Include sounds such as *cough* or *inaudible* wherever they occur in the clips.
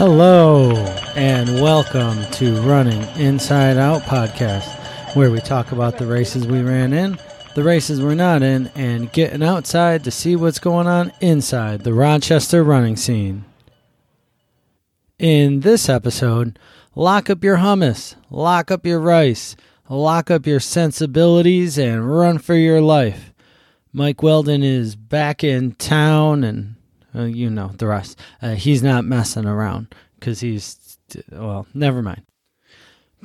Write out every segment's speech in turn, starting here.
Hello, and welcome to Running Inside Out podcast, where we talk about the races we ran in, the races we're not in, and getting outside to see what's going on inside the Rochester running scene. In this episode, lock up your hummus, lock up your rice, lock up your sensibilities, and run for your life. Mike Weldon is back in town and uh, you know the rest. Uh, he's not messing around because he's well. Never mind.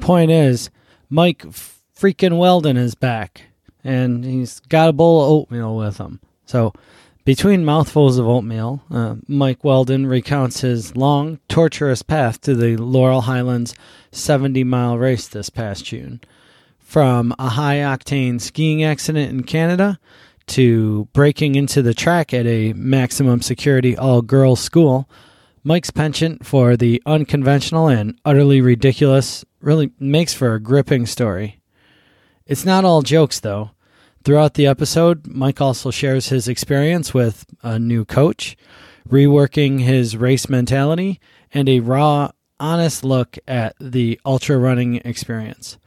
Point is, Mike freaking Weldon is back, and he's got a bowl of oatmeal with him. So, between mouthfuls of oatmeal, uh, Mike Weldon recounts his long, torturous path to the Laurel Highlands 70 mile race this past June. From a high octane skiing accident in Canada to breaking into the track at a maximum security all girls school, Mike's penchant for the unconventional and utterly ridiculous really makes for a gripping story. It's not all jokes, though. Throughout the episode, Mike also shares his experience with a new coach, reworking his race mentality, and a raw, honest look at the ultra running experience.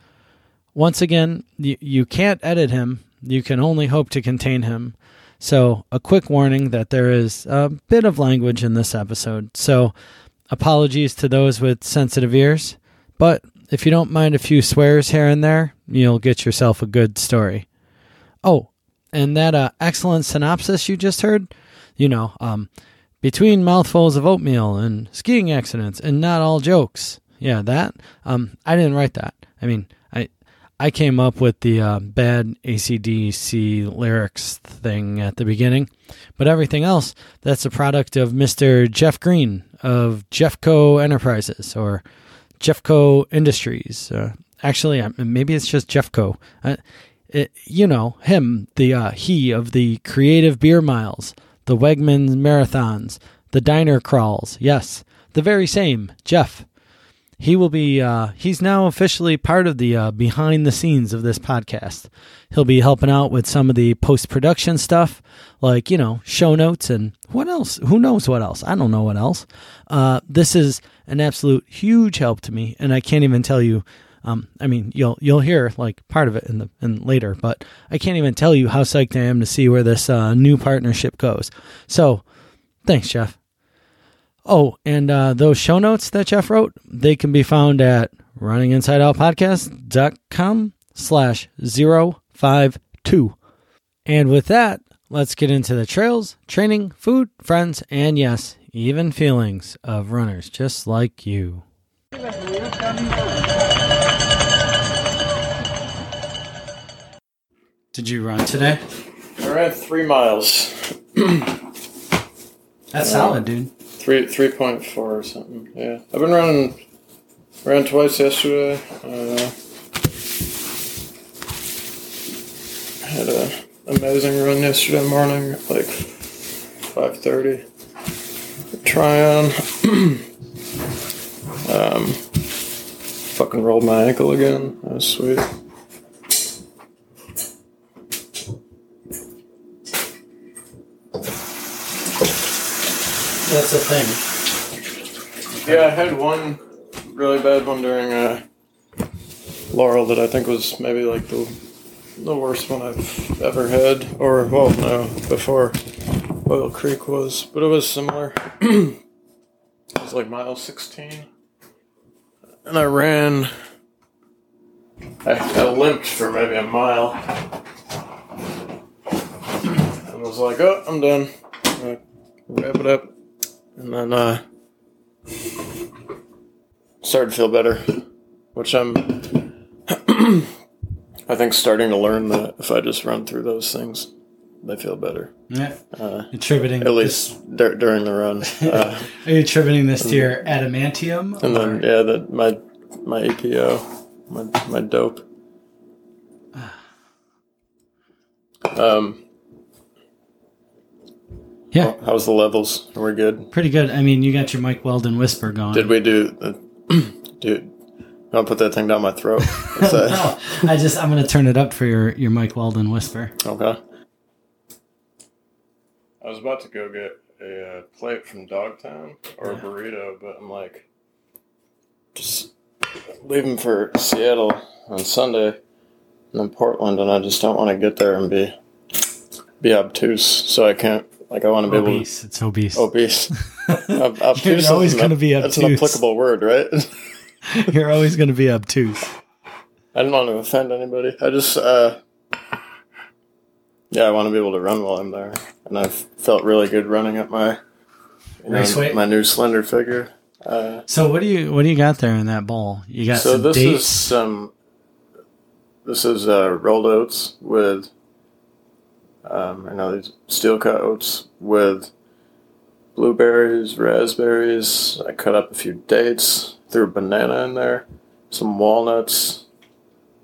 Once again, you, you can't edit him, you can only hope to contain him. So, a quick warning that there is a bit of language in this episode. So, apologies to those with sensitive ears. But if you don't mind a few swears here and there, you'll get yourself a good story. Oh, and that uh, excellent synopsis you just heard, you know, um, between mouthfuls of oatmeal and skiing accidents and not all jokes. Yeah, that. Um, I didn't write that. I mean, I came up with the uh, bad ACDC lyrics thing at the beginning, but everything else, that's a product of Mr. Jeff Green of Jeffco Enterprises or Jeffco Industries. Uh, actually, maybe it's just Jeffco. Uh, it, you know, him, the uh, he of the creative beer miles, the Wegmans marathons, the diner crawls. Yes, the very same, Jeff he will be uh, he's now officially part of the uh, behind the scenes of this podcast he'll be helping out with some of the post-production stuff like you know show notes and what else who knows what else i don't know what else uh, this is an absolute huge help to me and i can't even tell you um, I mean, you'll you'll hear like part of it in the in later, but I can't even tell you how psyched I am to see where this uh, new partnership goes. So, thanks, Jeff. Oh, and uh, those show notes that Jeff wrote, they can be found at runninginsideoutpodcast.com slash 052. And with that, let's get into the trails, training, food, friends, and yes, even feelings of runners just like you. Did you run today? I ran three miles. *clears throat* That's solid, dude. Three three point four or something. Yeah, I've been running. Ran twice yesterday. Uh, had an amazing run yesterday morning, like five thirty. Try on. *clears throat* um, fucking rolled my ankle again. That was sweet. That's the thing. Yeah, I had one really bad one during uh, Laurel that I think was maybe like the the worst one I've ever had, or well, no, before Oil Creek was, but it was similar. *clears throat* it was like mile sixteen, and I ran. I, I limped for maybe a mile, and was like, "Oh, I'm done." wrap it up then uh, started to feel better, which I'm, *clears throat* I think, starting to learn that if I just run through those things, they feel better. Yeah. Uh, attributing at least dur- during the run. Uh, *laughs* Are you attributing this to your adamantium? And then yeah, that my my APO, my my dope. Um, yeah. how's the levels? We're good. Pretty good. I mean, you got your Mike Weldon whisper going. Did we do? Uh, *clears throat* dude, don't put that thing down my throat. *laughs* no, I just I'm gonna turn it up for your your Mike Weldon whisper. Okay. I was about to go get a uh, plate from Dogtown or a burrito, but I'm like, just leaving for Seattle on Sunday and then Portland, and I just don't want to get there and be be obtuse. So I can't. Like I want to be able Obese. It's obese. obese. *laughs* Obtuse *laughs* You're always gonna be obtuse. That's an applicable word, right? You're always going to be obtuse. I didn't want to offend anybody. I just, uh, yeah, I want to be able to run while I'm there, and I've felt really good running at my you know, my new slender figure. Uh, So what do you what do you got there in that bowl? You got so some this dates. is some. This is uh, rolled oats with. Um, I know these steel cut oats with blueberries, raspberries. I cut up a few dates, threw a banana in there, some walnuts,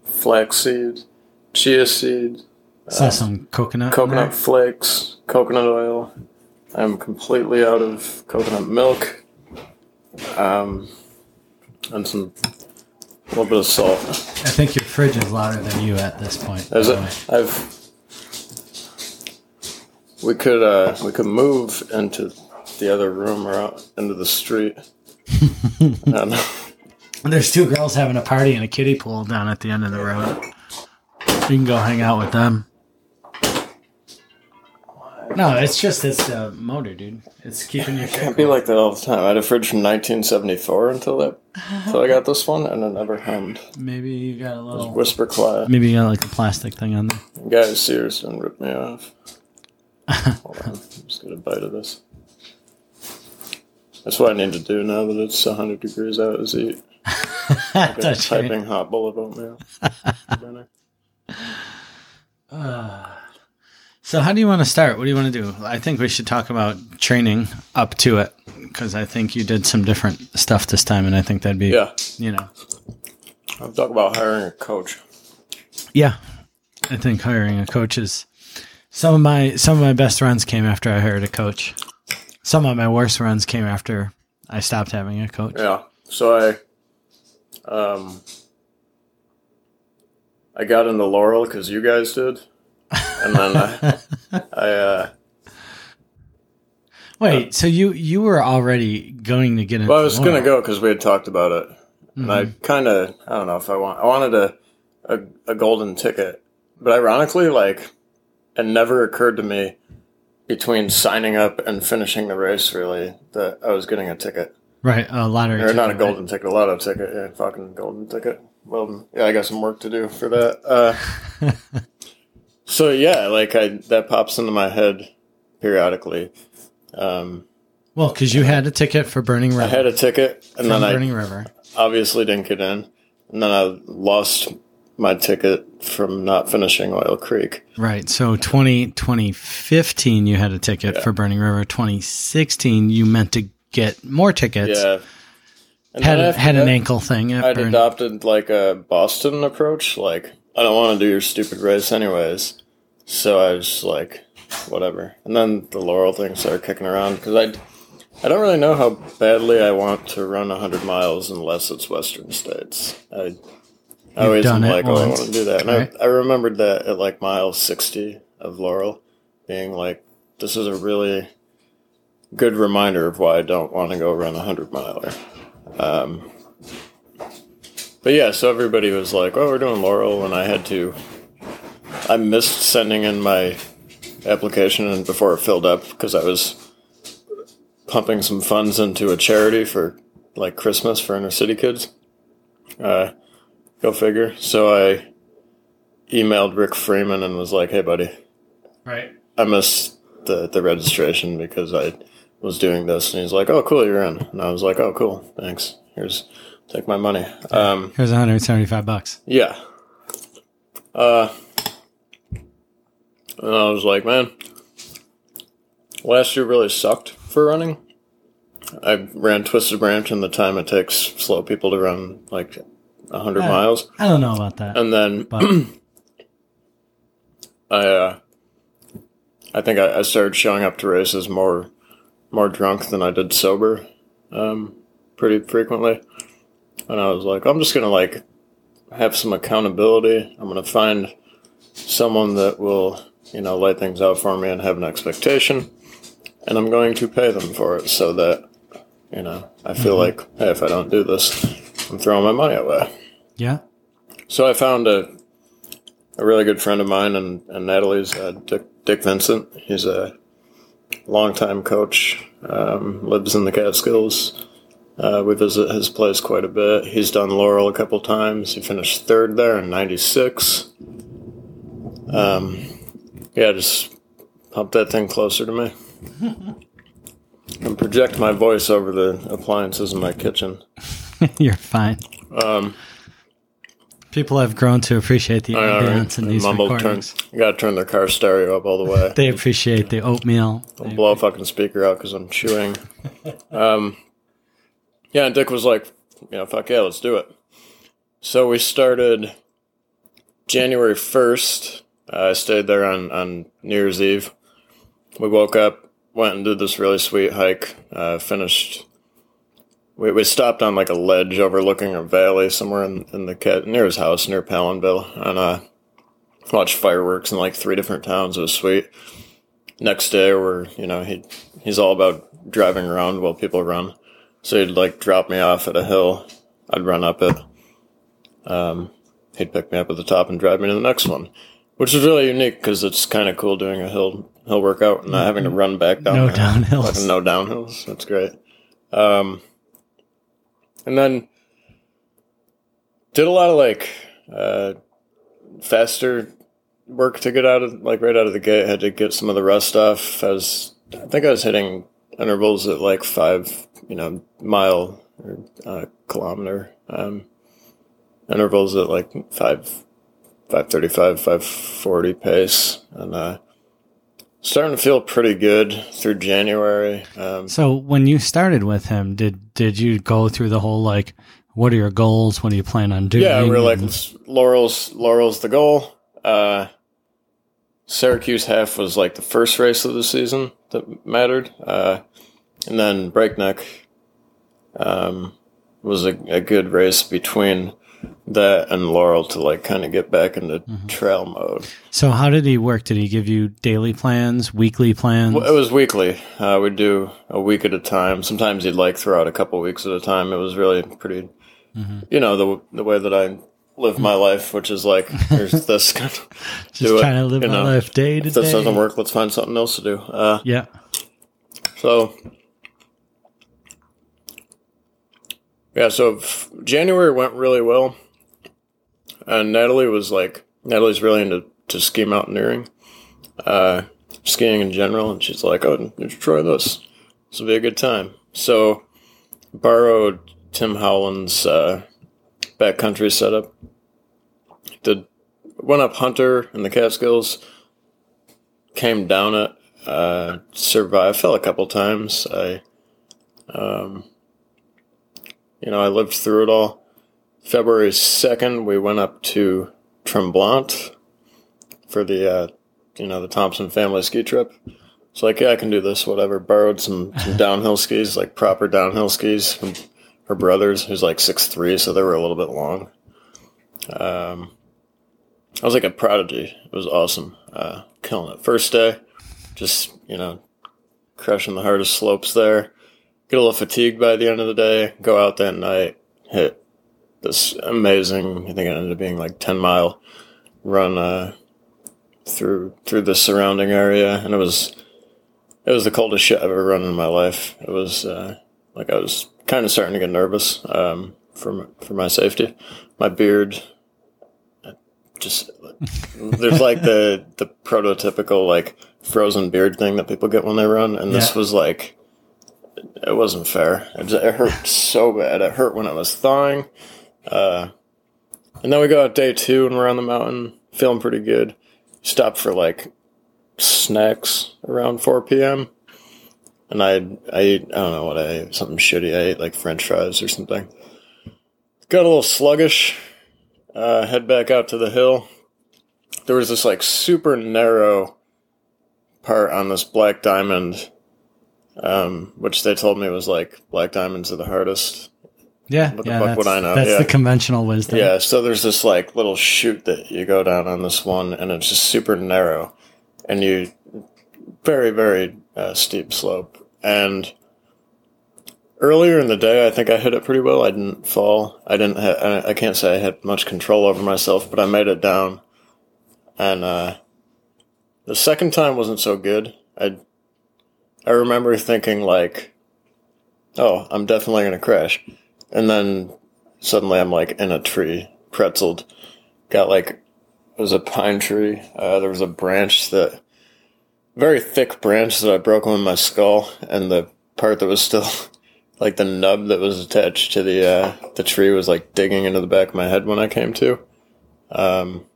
flaxseed, chia seed, so some coconut. coconut flakes, coconut oil. I'm completely out of coconut milk. Um, and some a little bit of salt. I think your fridge is louder than you at this point. Is it? way. I've. We could uh, we could move into the other room or out into the street. *laughs* Don't. There's two girls having a party in a kiddie pool down at the end of the road. You can go hang out with them. No, it's just it's the motor, dude. It's keeping your *laughs* Can't be like that all the time. I had a fridge from 1974 until that until I got this one, and it never hummed. Maybe you got a little. Whisper quiet. Maybe you got like a plastic thing on there. Guys, Sears didn't rip me off. Hold on, let's get a bite of this. That's what I need to do now that it's 100 degrees out. Is eat Touch me. piping hot bowl of oatmeal. Dinner. *sighs* So, how do you want to start? What do you want to do? I think we should talk about training up to it because I think you did some different stuff this time, and I think that'd be, yeah, you know, I'll talk about hiring a coach. yeah. I think hiring a coach is some of my some of my best runs came after I hired a coach. Some of my worst runs came after I stopped having a coach. Yeah, so I, um, I got into Laurel because you guys did, and then I, *laughs* I uh, Wait, so you you were already going to get into Well, I was gonna go because we had talked about it, and I Mm-hmm. kind of I don't know if I want I wanted a, a a golden ticket, but ironically, like it never occurred to me between signing up and finishing the race really that I was getting a ticket right a lottery or not a ticket, golden ticket, a lotto ticket, yeah, fucking golden ticket. Well, yeah, I got some work to do for that. Uh, *laughs* so yeah, like I that pops into my head periodically. Um. Well, because you had a ticket for Burning River. I had a ticket, and then I Burning River. obviously didn't get in. And then I lost my ticket from not finishing Oil Creek. Right. So 20, 2015, you had a ticket for Burning River. 2016, you meant to get more tickets. Yeah. And Had a, had an ankle thing. At I'd Burn- adopted like a Boston approach. Like, I don't want to do your stupid race anyways. So I was like, whatever. And then the Laurel thing started kicking around because I, I don't really know how badly I want to run 100 miles unless it's Western States. I, I always done like, oh, I want to do that. And right? I, I remembered that at like mile 60 of Laurel being like, this is a really good reminder of why I don't want to go run a 100 miler. Um, but yeah, so everybody was like, "Oh, we're doing Laurel," and I had to. I missed sending in my application and before it filled up because I was pumping some funds into a charity for like Christmas for inner city kids. Uh, go figure. So I emailed Rick Freeman and was like, "Hey, buddy, Right. I missed the the registration because I was doing this." And he's like, "Oh, cool, you're in." And I was like, "Oh, cool, thanks. Here's take my money." Um, Here's 175 bucks. yeah. Uh, and I was like, man, last year really sucked for running. I ran Twisted Branch in the time it takes slow people to run like 100 Yeah. miles. I don't know about that. And then *clears throat* But I, uh, I think I, I started showing up to races more, more drunk than I did sober, um, pretty frequently. And I was like, I'm just gonna like have some accountability. I'm gonna find someone that will, you know, lay things out for me and have an expectation. and I'm going to pay them for it so that you know I feel like hey, if I don't do this, I'm throwing my money away. Yeah. So I found a a really good friend of mine and, and Natalie's uh, Dick, Dick Vincent. He's a longtime coach, um, lives in the Catskills. Uh, we visit his place quite a bit. He's done Laurel a couple times. He finished third there in '96. Um, yeah, just pump that thing closer to me *laughs* and project my voice over the appliances in my kitchen. *laughs* You're fine. Um, People have grown to appreciate the I know, right? ambience in these Mumble turn. recordings. You gotta turn their car stereo up all the way. *laughs* They appreciate the oatmeal. I'll blow a fucking speaker out because I'm chewing. *laughs* um, yeah, and Dick was like, you know, fuck yeah, let's do it. So we started January 1st. Uh, I stayed there on, on New Year's Eve. We woke up, went and did this really sweet hike, uh, finished. We, we stopped on like a ledge overlooking a valley somewhere in, in the cat near his house near Palenville and uh, watched fireworks in like three different towns. It was sweet. Next day where you know he he's all about driving around while people run. So he'd like drop me off at a hill. I'd run up it. Um, he'd pick me up at the top and drive me to the next one which is really unique because it's kind of cool doing a hill hill workout and not having to run back down No downhills. No downhills. That's great. Um, and then did a lot of like uh, faster work to get out of like right out of the gate. Had to get some of the rust off. I was, I think I was hitting intervals at like five, you know, mile or uh, kilometer um, intervals at like five, five thirty five, five forty pace, and uh, starting to feel pretty good through January. Um, So when you started with him, did did you go through the whole like, what are your goals? What do you plan on doing? Yeah, we're like And- Laurel's Laurel's the goal. Uh, Syracuse half was like the first race of the season that mattered, uh, and then Breakneck um, was a, a good race between that and Laurel to like kind of get back into trail mode. so how did he work? Did he give you daily plans, weekly plans? Well, it was weekly. Uh, we'd do a week at a time. Sometimes he'd like throw out a couple weeks at a time. It was really pretty, you know, the the way that I live my life, which is like here's *laughs* this kind of Just *laughs* do it, to live my know. life day to if this doesn't work, let's find something else to do. Uh, Yeah. so yeah, so January went really well, and Natalie was like, Natalie's really into to ski mountaineering, uh, skiing in general, and she's like, "Oh, you should try this. This will be a good time." So borrowed Tim Howland's uh, backcountry setup. Did went up Hunter in the Catskills, came down it, uh, survived, fell a couple times. I, um, you know, I lived through it all. February 2nd, we went up to Tremblant for the, uh, you know, the Thompson family ski trip. It's like, yeah, I can do this, whatever. Borrowed some, some downhill skis, like proper downhill skis from her brothers, who's like six three, so they were a little bit long. Um, I was like a prodigy. It was awesome. Uh, killing it. First day, just, you know, crushing the hardest slopes there. Get a little fatigued by the end of the day. Go out that night, hit this amazing, I think it ended up being like 10 mile run, uh, through, through the surrounding area. And it was, it was the coldest shit I've ever run in my life. It was, uh, like I was kind of starting to get nervous, um, for, my- for my safety. My beard, just *laughs* there's like the the prototypical like frozen beard thing that people get when they run, and this Yeah. was like it wasn't fair. It, just, it hurt so bad. It hurt when it was thawing. Uh, and then we go out day two and we're on the mountain, feeling pretty good. Stop for like snacks around 4 p.m. And I I I don't know what I ate something shitty. I ate like French fries or something. Got a little sluggish. Uh, head back out to the hill. There was this like super narrow part on this black diamond, um, which they told me was like black diamonds are the hardest. Yeah. What the yeah, fuck would I know? That's Yeah. the conventional wisdom. Yeah, so there's this like little chute that you go down on this one, and it's just super narrow, and you very very uh, steep slope, and earlier in the day, I think I hit it pretty well. I didn't fall. I didn't. Ha- I can't say I had much control over myself, but I made it down. And uh, the second time wasn't so good. I I remember thinking like, "Oh, I'm definitely gonna crash," and then suddenly I'm like in a tree, pretzeled. Got like it was a pine tree. Uh, there was a branch that very thick branch that I broke on my skull, and the part that was still *laughs* like the nub that was attached to the uh, the tree was like digging into the back of my head when I came to. Um,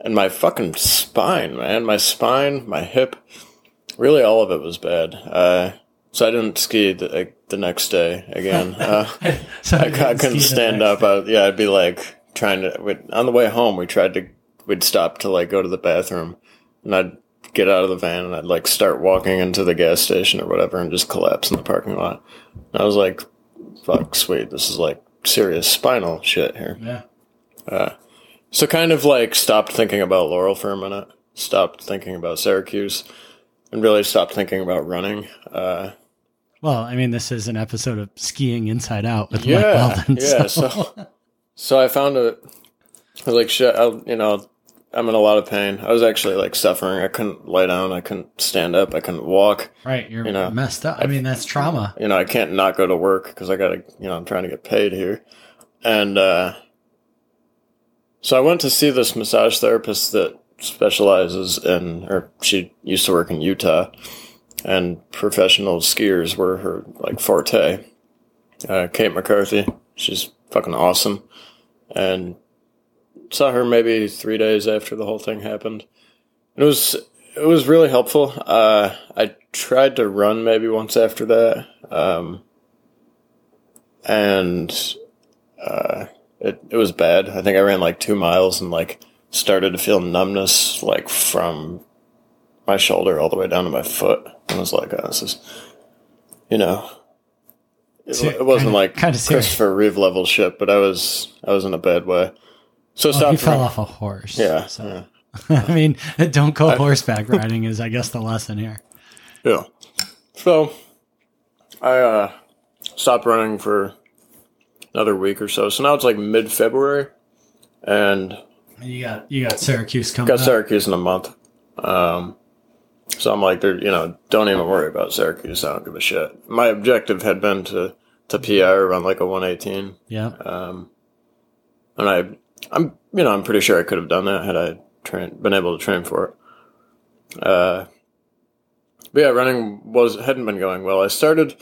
and my fucking spine, man, my spine, my hip, really all of it was bad. Uh, so I didn't ski the, the next day again. *laughs* Uh, *laughs* I, I couldn't stand up. I, yeah, I'd be like trying to. We'd, on the way home, we tried to. We'd stop to like go to the bathroom, and I'd get out of the van and I'd like start walking into the gas station or whatever, and just collapse in the parking lot. And I was like, "Fuck, sweet, this is like serious spinal shit here." Yeah. So kind of like stopped thinking about Laurel for a minute, stopped thinking about Syracuse, and really stopped thinking about running. Uh, Well, I mean, this is an episode of skiing inside out with Mike yeah, Weldon. yeah. so- So, so I found it. I was like, shit. I, you know, I'm in a lot of pain. I was actually like suffering. I couldn't lay down. I couldn't stand up. I couldn't walk. right, you're You know, messed up. I mean, that's trauma. You know, I can't not go to work because I gotta. You know, I'm trying to get paid here, and uh, so I went to see this massage therapist that specializes in, or she used to work in Utah, and professional skiers were her like forte. Uh, Kate McCarthy, she's fucking awesome, and saw her maybe three days after the whole thing happened. It was it was really helpful. Uh, I tried to run maybe once after that, um, and uh, it it was bad. I think I ran like two miles and like started to feel numbness like from my shoulder all the way down to my foot. I was like, oh, this is, you know. It, it wasn't kinda- like kinda serious. Christopher Reeve level shit, but I was I was in a bad way. So Well, he stopped. fell off a horse. Yeah, So, yeah. *laughs* I mean, don't go horseback riding is, I guess, the lesson here. Yeah. So I uh stopped running for another week or so. So now it's like mid February and you got you got Syracuse coming. got up. Syracuse in a month. Um so I'm like, you know, don't even worry about Syracuse. I don't give a shit. My objective had been to to PR around like a 118, Yeah. um, and I, I'm, you know, I'm pretty sure I could have done that had I trained, been able to train for it. Uh, but yeah, running was hadn't been going well. I started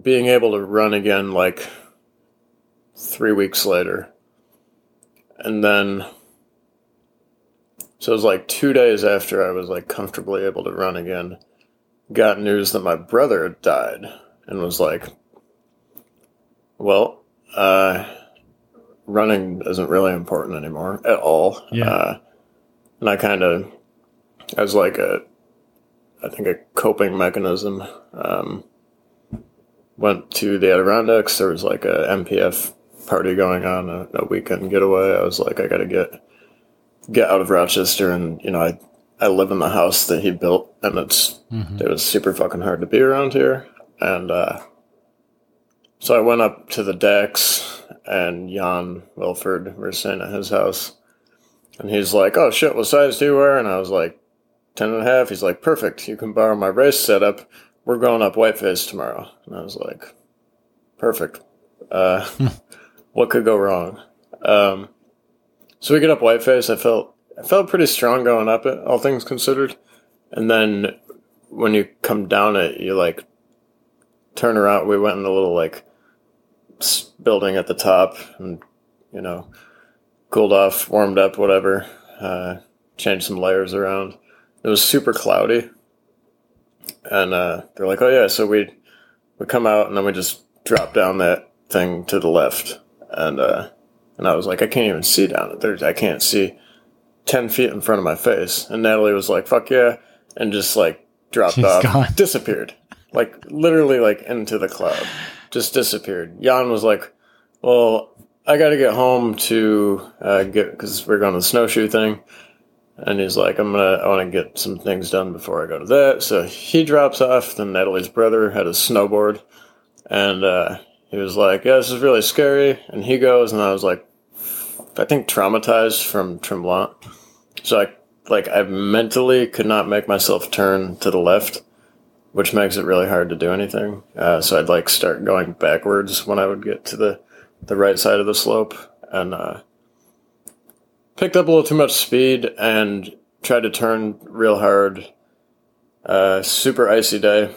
being able to run again like three weeks later, and then so it was like two days after I was like comfortably able to run again. Got news that my brother had died, and was like, "Well, uh, running isn't really important anymore at all." Yeah. Uh, and I kind of, as like a, I think a coping mechanism. Um, went to the Adirondacks. There was like a MPF party going on, a, a weekend getaway. I was like, I got to get get out of Rochester, and you know, I I live in the house that he built, and it's Mhm. it was super fucking hard to be around here, and uh, so I went up to the decks, and Jan Wilford were staying at his house, and he's like, "Oh shit, what size do you wear?" And I was like, 10 and a half. He's like, "Perfect, you can borrow my race setup. We're going up Whiteface tomorrow," and I was like, "Perfect." Uh, *laughs* what could go wrong? Um, so we get up Whiteface. I felt I felt pretty strong going up it, all things considered. And then when you come down it, you like turn around. We went in a little like building at the top, and you know, cooled off, warmed up, whatever. Uh, changed some layers around. It was super cloudy, and uh, they're like, "Oh yeah," so we we come out and then we just drop down that thing to the left, and uh, and I was like, I can't even see down it. There's I can't see ten feet in front of my face. And Natalie was like, "Fuck yeah," and just like dropped She's off, gone. *laughs* disappeared, like literally like into the cloud, just disappeared. Jan was like, "Well, I got to get home to uh, get because we're going to the snowshoe thing." And he's like, I'm gonna, I want to get some things done before I go to that. So he drops off. Then Natalie's brother had a snowboard, and uh, he was like, "Yeah, this is really scary." And he goes, and I was like, I think traumatized from Tremblant. So I like I mentally could not make myself turn to the left, which makes it really hard to do anything. Uh, so I'd like start going backwards when I would get to the the right side of the slope, and uh, picked up a little too much speed and tried to turn real hard. Uh, super icy day.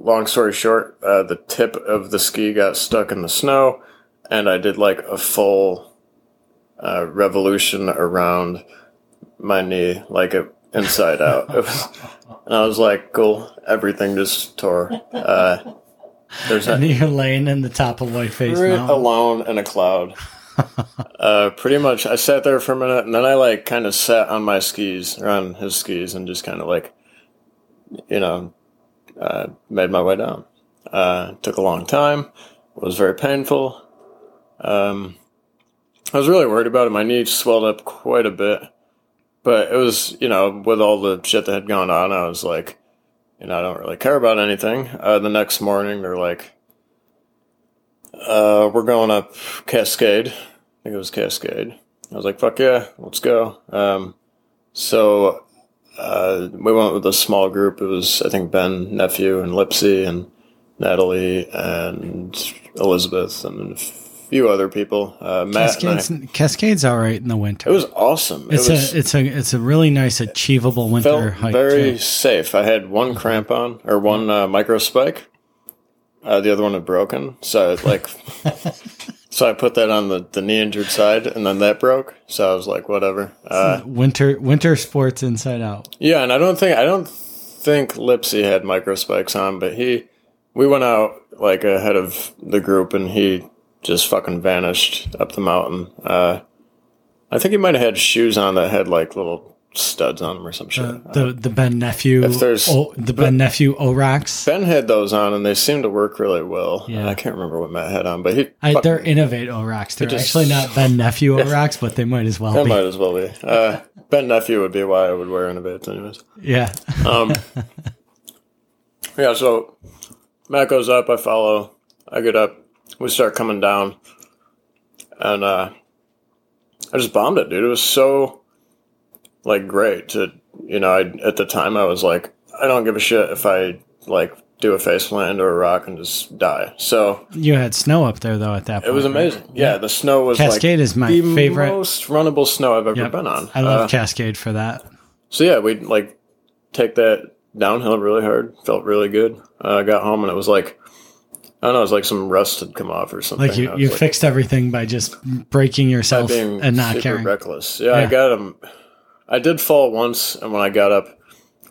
Long story short, uh, the tip of the ski got stuck in the snow, and I did like a full uh, revolution around my knee, like it inside out. It was, *laughs* and I was like, cool. Everything just tore. Uh, there's And a, *laughs* you're laying in the top of Whiteface right Mountain. alone in a cloud. *laughs* uh, pretty much, I sat there for a minute, and then I like kind of sat on my skis or on his skis, and just kind of like, you know, uh, made my way down. Uh, took a long time. Was very painful. Um, I was really worried about it. My knee swelled up quite a bit, but it was, you know, with all the shit that had gone on, I was like, you know, I don't really care about anything. Uh, the next morning, they're like, uh, we're going up Cascade. I think it was Cascade. I was like, fuck yeah, let's go. Um, so uh, we went with a small group. It was, I think, Ben, nephew, and Lipsy, and Natalie, and Elizabeth, and a few other people. Uh, Matt and I. Cascades, Cascades all right in the winter. It was awesome. it's it was, a it's a it's a really nice achievable winter hike. very too. safe. I had one cramp on or one uh, micro spike. Uh, the other one had broken, so like, *laughs* so I put that on the, the knee injured side, and then that broke. So I was like, whatever. Uh, winter winter sports inside out. yeah, and I don't think I don't think Lipsy had micro spikes on, but he we went out like ahead of the group, and he just fucking vanished up the mountain. Uh, I think he might have had shoes on that had like little studs on them or some shit. The the Ben Nephew If there's- oh, the Ben Nephew Orocs. Ben had those on, and they seemed to work really well. Yeah. I can't remember what Matt had on, but he I, they're inov-8 Orocs. They're just- actually not Ben Nephew *laughs* Orocs, but they might as well They be. might as well be. Uh, *laughs* Ben Nephew would be why I would wear inov-8s, anyways. Yeah. Um, *laughs* yeah, so Matt goes up, I follow, I get up, we start coming down, and uh, I just bombed it, dude. It was so like great to, you know. I at the time I was like, I don't give a shit if I like do a face plant into a rock and just die. So You had snow up there though at that point. it was right? amazing. Yeah, the snow was Cascade like is my favorite. most runnable snow I've ever Yep. been on. I love Uh, Cascade for that. so yeah, we'd like take that downhill really hard. Felt really good. Uh, I got home and it was like I don't know, it was like some rust had come off or something. Like you, you like, fixed everything by just breaking yourself and not caring. reckless. Yeah, I got him. I did fall once, and when I got up,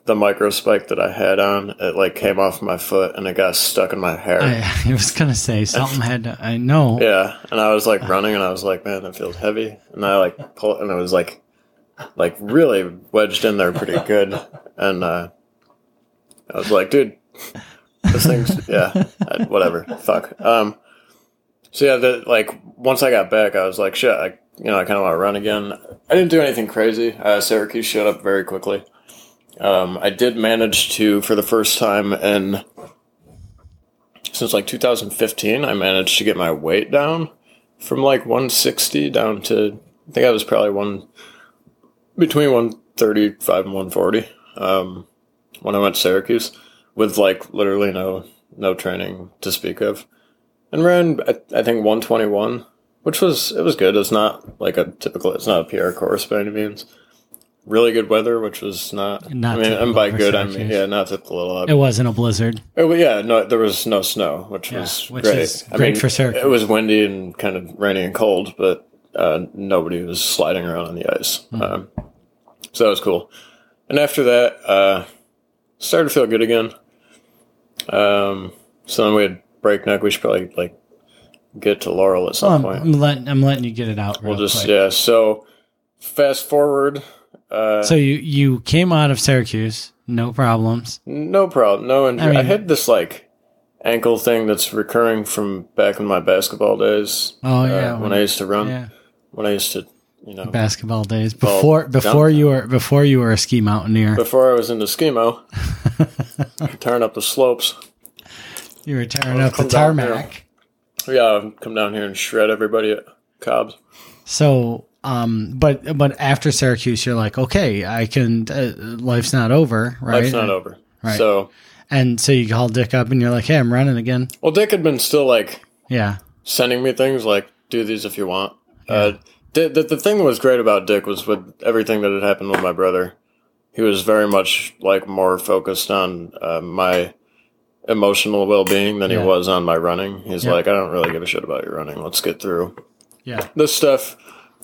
the micro spike that I had on, it like came off my foot and it got stuck in my hair. I, *laughs* I was gonna say something had to. I know. Yeah, and I was like running, and I was like, "Man, that feels heavy." And I like pull, it, and it was like, like really wedged in there pretty good. And uh, I was like, "Dude, this thing's yeah, I- whatever, fuck." Um, so yeah, the, like once I got back, I was like, "Shit," I you know I kind of want to run again. I didn't do anything crazy. Uh, Syracuse showed up very quickly. Um, I did manage to, for the first time in since like 2015, I managed to get my weight down from like 160 down to I think I was probably one between 135 and 140 um, when I went to Syracuse with like literally no no training to speak of, and ran I, I think 121, which was it was good. It's not like a typical. It's not a PR course by any means. Really good weather, which was not. Not I mean, and by good, I mean yeah, not typical at all. It wasn't a blizzard. Oh, yeah, no, there was no snow, which Yeah, was which great. great for Syracuse. It was windy and kind of rainy and cold, but uh, nobody was sliding around on the ice. Hmm. Um, so that was cool. And after that, uh, started to feel good again. Um, so then we had breakneck. We should probably like get to Laurel at some Well, I'm, point. I'm letting I'm letting you get it out. We'll just quick. yeah. So fast forward. Uh, So you you came out of Syracuse, no problems. No problem. No injury. I, I had this like ankle thing that's recurring from back in my basketball days. Oh, uh, yeah, when when- I used to run. Yeah. When I used to, you know, Basketball days before before you were before you were a ski mountaineer. before I was into skimo, *laughs* tearing up the slopes. You were tearing up the tarmac. Yeah, I'd come down here and shred everybody at Cobb's. So, um, but but after Syracuse, you're like, okay, I can. Uh, life's not over, right? Life's not over. Right. So, And so you call Dick up, and you're like, hey, I'm running again. well, Dick had been still like Yeah, sending me things like do these if you want. Uh, the, the the thing that was great about Dick was with everything that had happened with my brother. He was very much like more focused on uh, my emotional well being than Yeah. he was on my running. He's Yeah. like, I don't really give a shit about your running. Let's get through yeah. this stuff,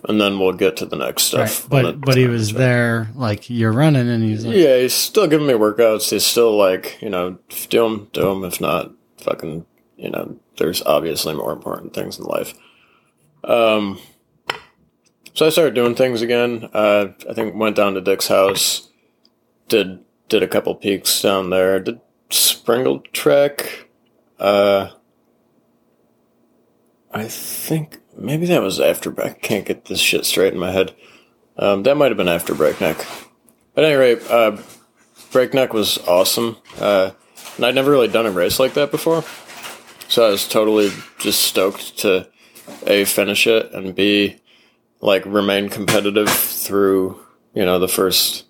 and then we'll get to the next stuff. when But but he was there, like you're running, and he's like, Yeah, he's still giving me workouts. He's still like, you know, do them, do them. If not, fucking, you know, there's obviously more important things in life. Um, so I started doing things again. Uh, I think went down to Dick's house, did did a couple peaks down there. Did Springle Trek. Uh, I think maybe that was after. I can't get this shit straight in my head. Um, that might have been after Breakneck. At any rate, uh, Breakneck was awesome. Uh, and I'd never really done a race like that before. So I was totally just stoked to A, finish it, and B, like remain competitive through, you know, the first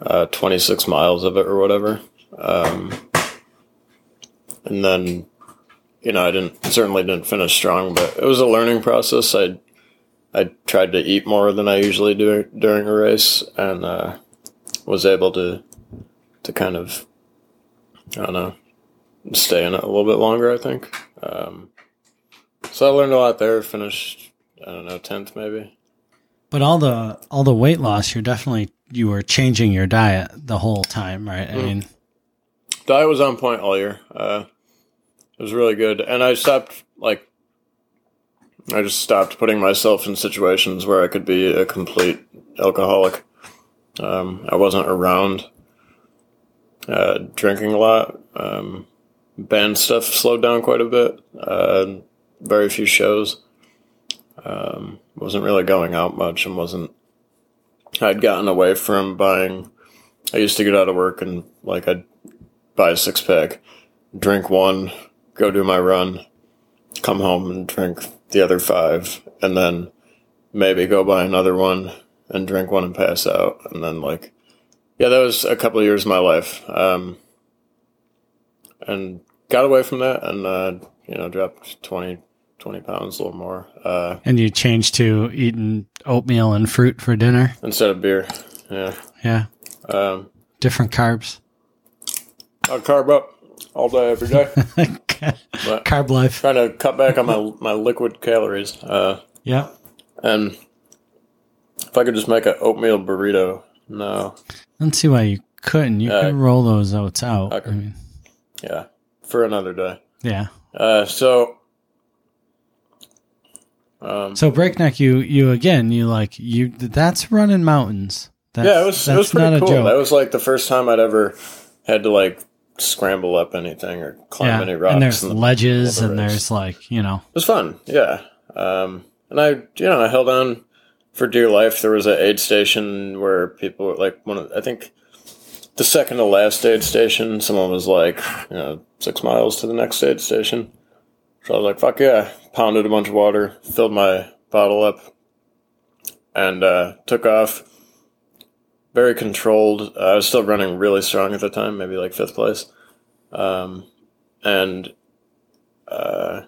uh, 26 miles of it or whatever. Um, and then, you know, I didn't, certainly didn't finish strong, but it was a learning process. I, I tried to eat more than I usually do during a race, and uh, was able to to kind of I don't know stay in it a little bit longer. I think. Um, so I learned a lot there. Finished I don't know tenth maybe. but all the all the weight loss, you're definitely you were changing your diet the whole time, right? I mean, Diet was on point all year. Uh, it was really good, and I stopped like. I just stopped putting myself in situations where I could be a complete alcoholic. Um, I wasn't around uh, drinking a lot. Um, band stuff slowed down quite a bit. Uh, very few shows. Um, wasn't really going out much and wasn't. I'd gotten away from buying. I used to get out of work and like I'd buy a six pack, drink one, go do my run, come home and drink the other five, and then maybe go buy another one and drink one and pass out, and then like, yeah, that was a couple of years of my life, um, and got away from that, and uh, you know, dropped 20, 20 pounds, a little more, uh, and you changed to eating oatmeal and fruit for dinner. instead of beer. Yeah, Yeah, um, different carbs. I carb up all day, every day. *laughs* but Carb life. trying to cut back on my my liquid calories. Uh, Yeah. And if I could just make an oatmeal burrito, no, I don't see why you couldn't. You Uh, could roll those oats out. okay. I mean, yeah, for another day. yeah. Uh, so, um, So breakneck, you you again, you like you. That's running mountains. That's, yeah, it was it was pretty cool. That was like the first time I'd ever had to like scramble up anything or climb yeah, any rocks. and there's in the- ledges, and there's like you know, It was fun, yeah. Um, and I, you know, I held on for dear life. There was an aid station where people were like one. Of, I think the second to last aid station. Someone was like, you know, six miles to the next aid station. So I was like, fuck yeah! Pounded a bunch of water, filled my bottle up, and uh, took off. Very controlled. Uh, I was still running really strong at the time, maybe like fifth place. Um, and uh,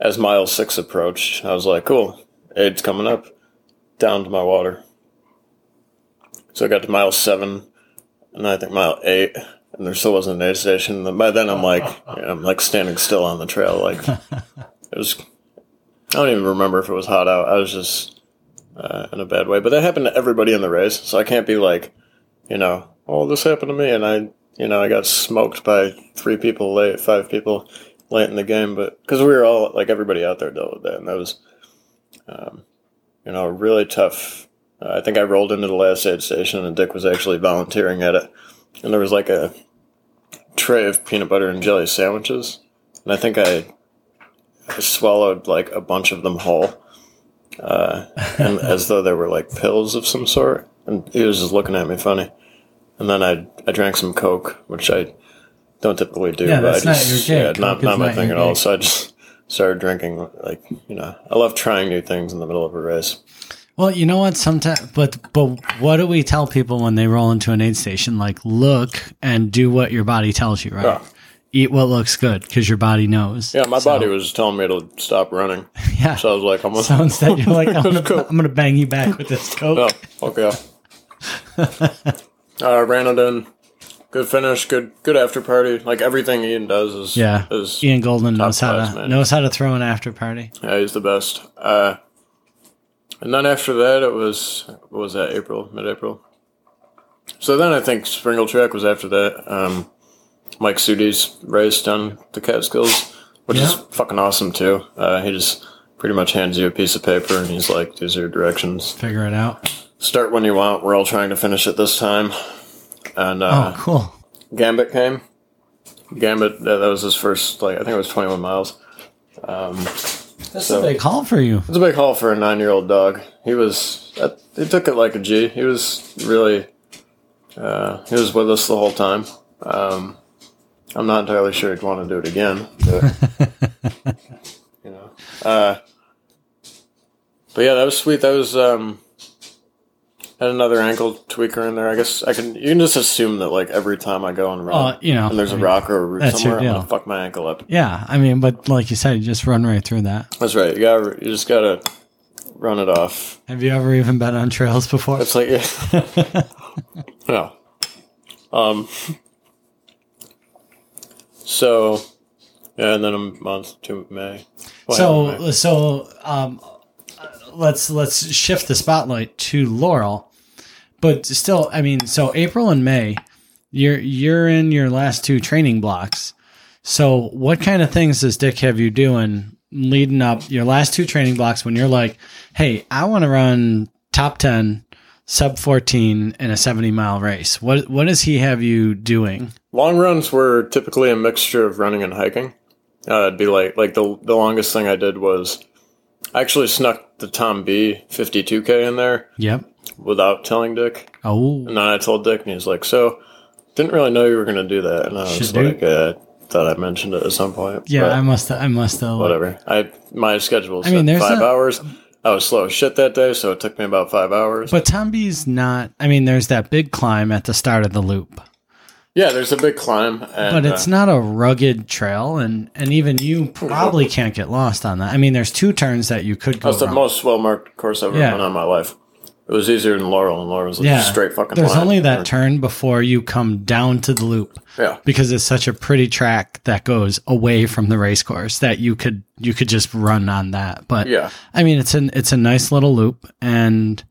as mile six approached, I was like, cool, aid's coming up, down to my water. So I got to mile seven, and I think mile eight, and there still wasn't an aid station. And by then, I'm like, I'm like standing still on the trail. Like, *laughs* it was, I don't even remember if it was hot out. I was just uh, in a bad way. But that happened to everybody in the race, so I can't be like, you know, oh, this happened to me, and I, you know, I got smoked by three people late, five people late in the game, but because we were all like everybody out there dealt with that, and that was, um, you know, really tough. Uh, I think I rolled into the last aid station, and Dick was actually volunteering at it, and there was like a tray of peanut butter and jelly sandwiches, and I think I, I swallowed like a bunch of them whole, uh, and *laughs* as though they were like pills of some sort. And he was just looking at me funny. And then I I drank some Coke, which I don't typically do. Yeah, but that's I not just, your Yeah, not, not my not thing at all. gig. So I just *laughs* started drinking. Like you know, I love trying new things in the middle of a race. Well, you know what? Sometimes, but but what do we tell people when they roll into an aid station? Like, look and do what your body tells you, right? Yeah. Eat what looks good because your body knows. Yeah, my So- body was telling me to stop running. *laughs* Yeah. So I was like, I'm gonna. So instead, *laughs* you're like, I'm gonna, I'm gonna bang you back with this coke. Oh, okay. Uh, ran it in. Good finish. Good good after party. Like everything Ian does is Yeah, is Ian Golden knows how class, to man. knows how to throw an after party. yeah he's the best. Uh, and then after that it was what was that April mid April. So then I think Springle Track was after that. Um, Mike Sudi's race down the Catskills, which is fucking awesome too. Uh, he just pretty much hands you a piece of paper and he's like, "These are your directions." Figure it out. Start when you want. We're all trying to finish it this time. And uh, oh, cool. Gambit came. Gambit, that, that was his first, like, I think it was 21 miles. Um, That's so- a big call for you. It's a big haul for a nine year old dog. He was, uh, he took it like a G. He was really, uh, he was with us the whole time. Um, I'm not entirely sure he'd want to do it again, but, *laughs* you know. Uh, but yeah, that was sweet. That was, um, had another ankle tweaker in there. I guess I can, you can just assume that, like, every time I go and run, Uh, you know, and there's I a mean, rock or a root somewhere, I'm gonna fuck my ankle up. Yeah, I mean, but like you said, you just run right through that. That's right. You got, you just gotta run it off. Have you ever even been on trails before? It's like, yeah. *laughs* yeah. Um, so, yeah, and then a month to May. Well, so May. so um, let's let's shift the spotlight to Laurel, but still, I mean, so April and May, you're you're in your last two training blocks. So what kind of things does Dick have you doing leading up your last two training blocks when you're like, hey, I want to run top ten, sub fourteen in a seventy mile race? What what does he have you doing? long runs were typically a mixture of running and hiking. Uh, it'd be like, like the, the longest thing I did was I actually snuck the Thom B 52K in there Yep. without telling Dick. Oh, And then I told Dick, and he's like, "So, didn't really know you were going to do that." And I was Should like, uh, "Thought I mentioned it at some point." yeah. I must I must have whatever. I my schedule I mean, there's five a- hours. I was slow as shit that day, so it took me about five hours. But Thom B's not. I mean, there's that big climb at the start of the loop, yeah, there's a big climb, and, but it's uh, not a rugged trail, and and even you probably can't get lost on that. I mean, there's two turns that you could go. that's the wrong. most well marked course I've ever Yeah. in my life. It was easier than Laurel, and Laurel was like yeah, straight fucking. There's line. only that turn before you come down to the loop Yeah, because it's such a pretty track that goes away from the race course that you could you could just run on that. But yeah, I mean, it's an it's a nice little loop and.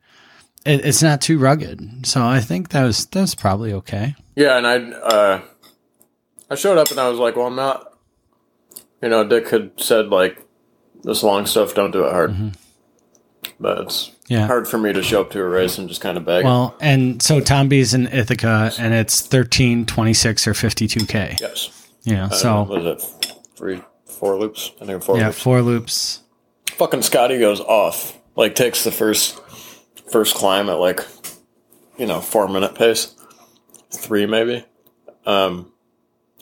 It, it's not too rugged, so I think that was that's probably okay. Yeah. And I, uh, I showed up, and I was like, "Well, I'm not." You know, Dick had said like, "This long stuff, don't do it hard." Mm-hmm. But it's Yeah, hard for me to show up to a race and just kind of beg. Well, and so Thom B's in Ithaca, and it's 13, 26, or 52K. yes. Know, Uh, so what is it? Three, four loops. I think four yeah, loops. four loops. Fucking Scotty goes off. Like takes the first first climb at like you know four minute pace, three maybe. Um,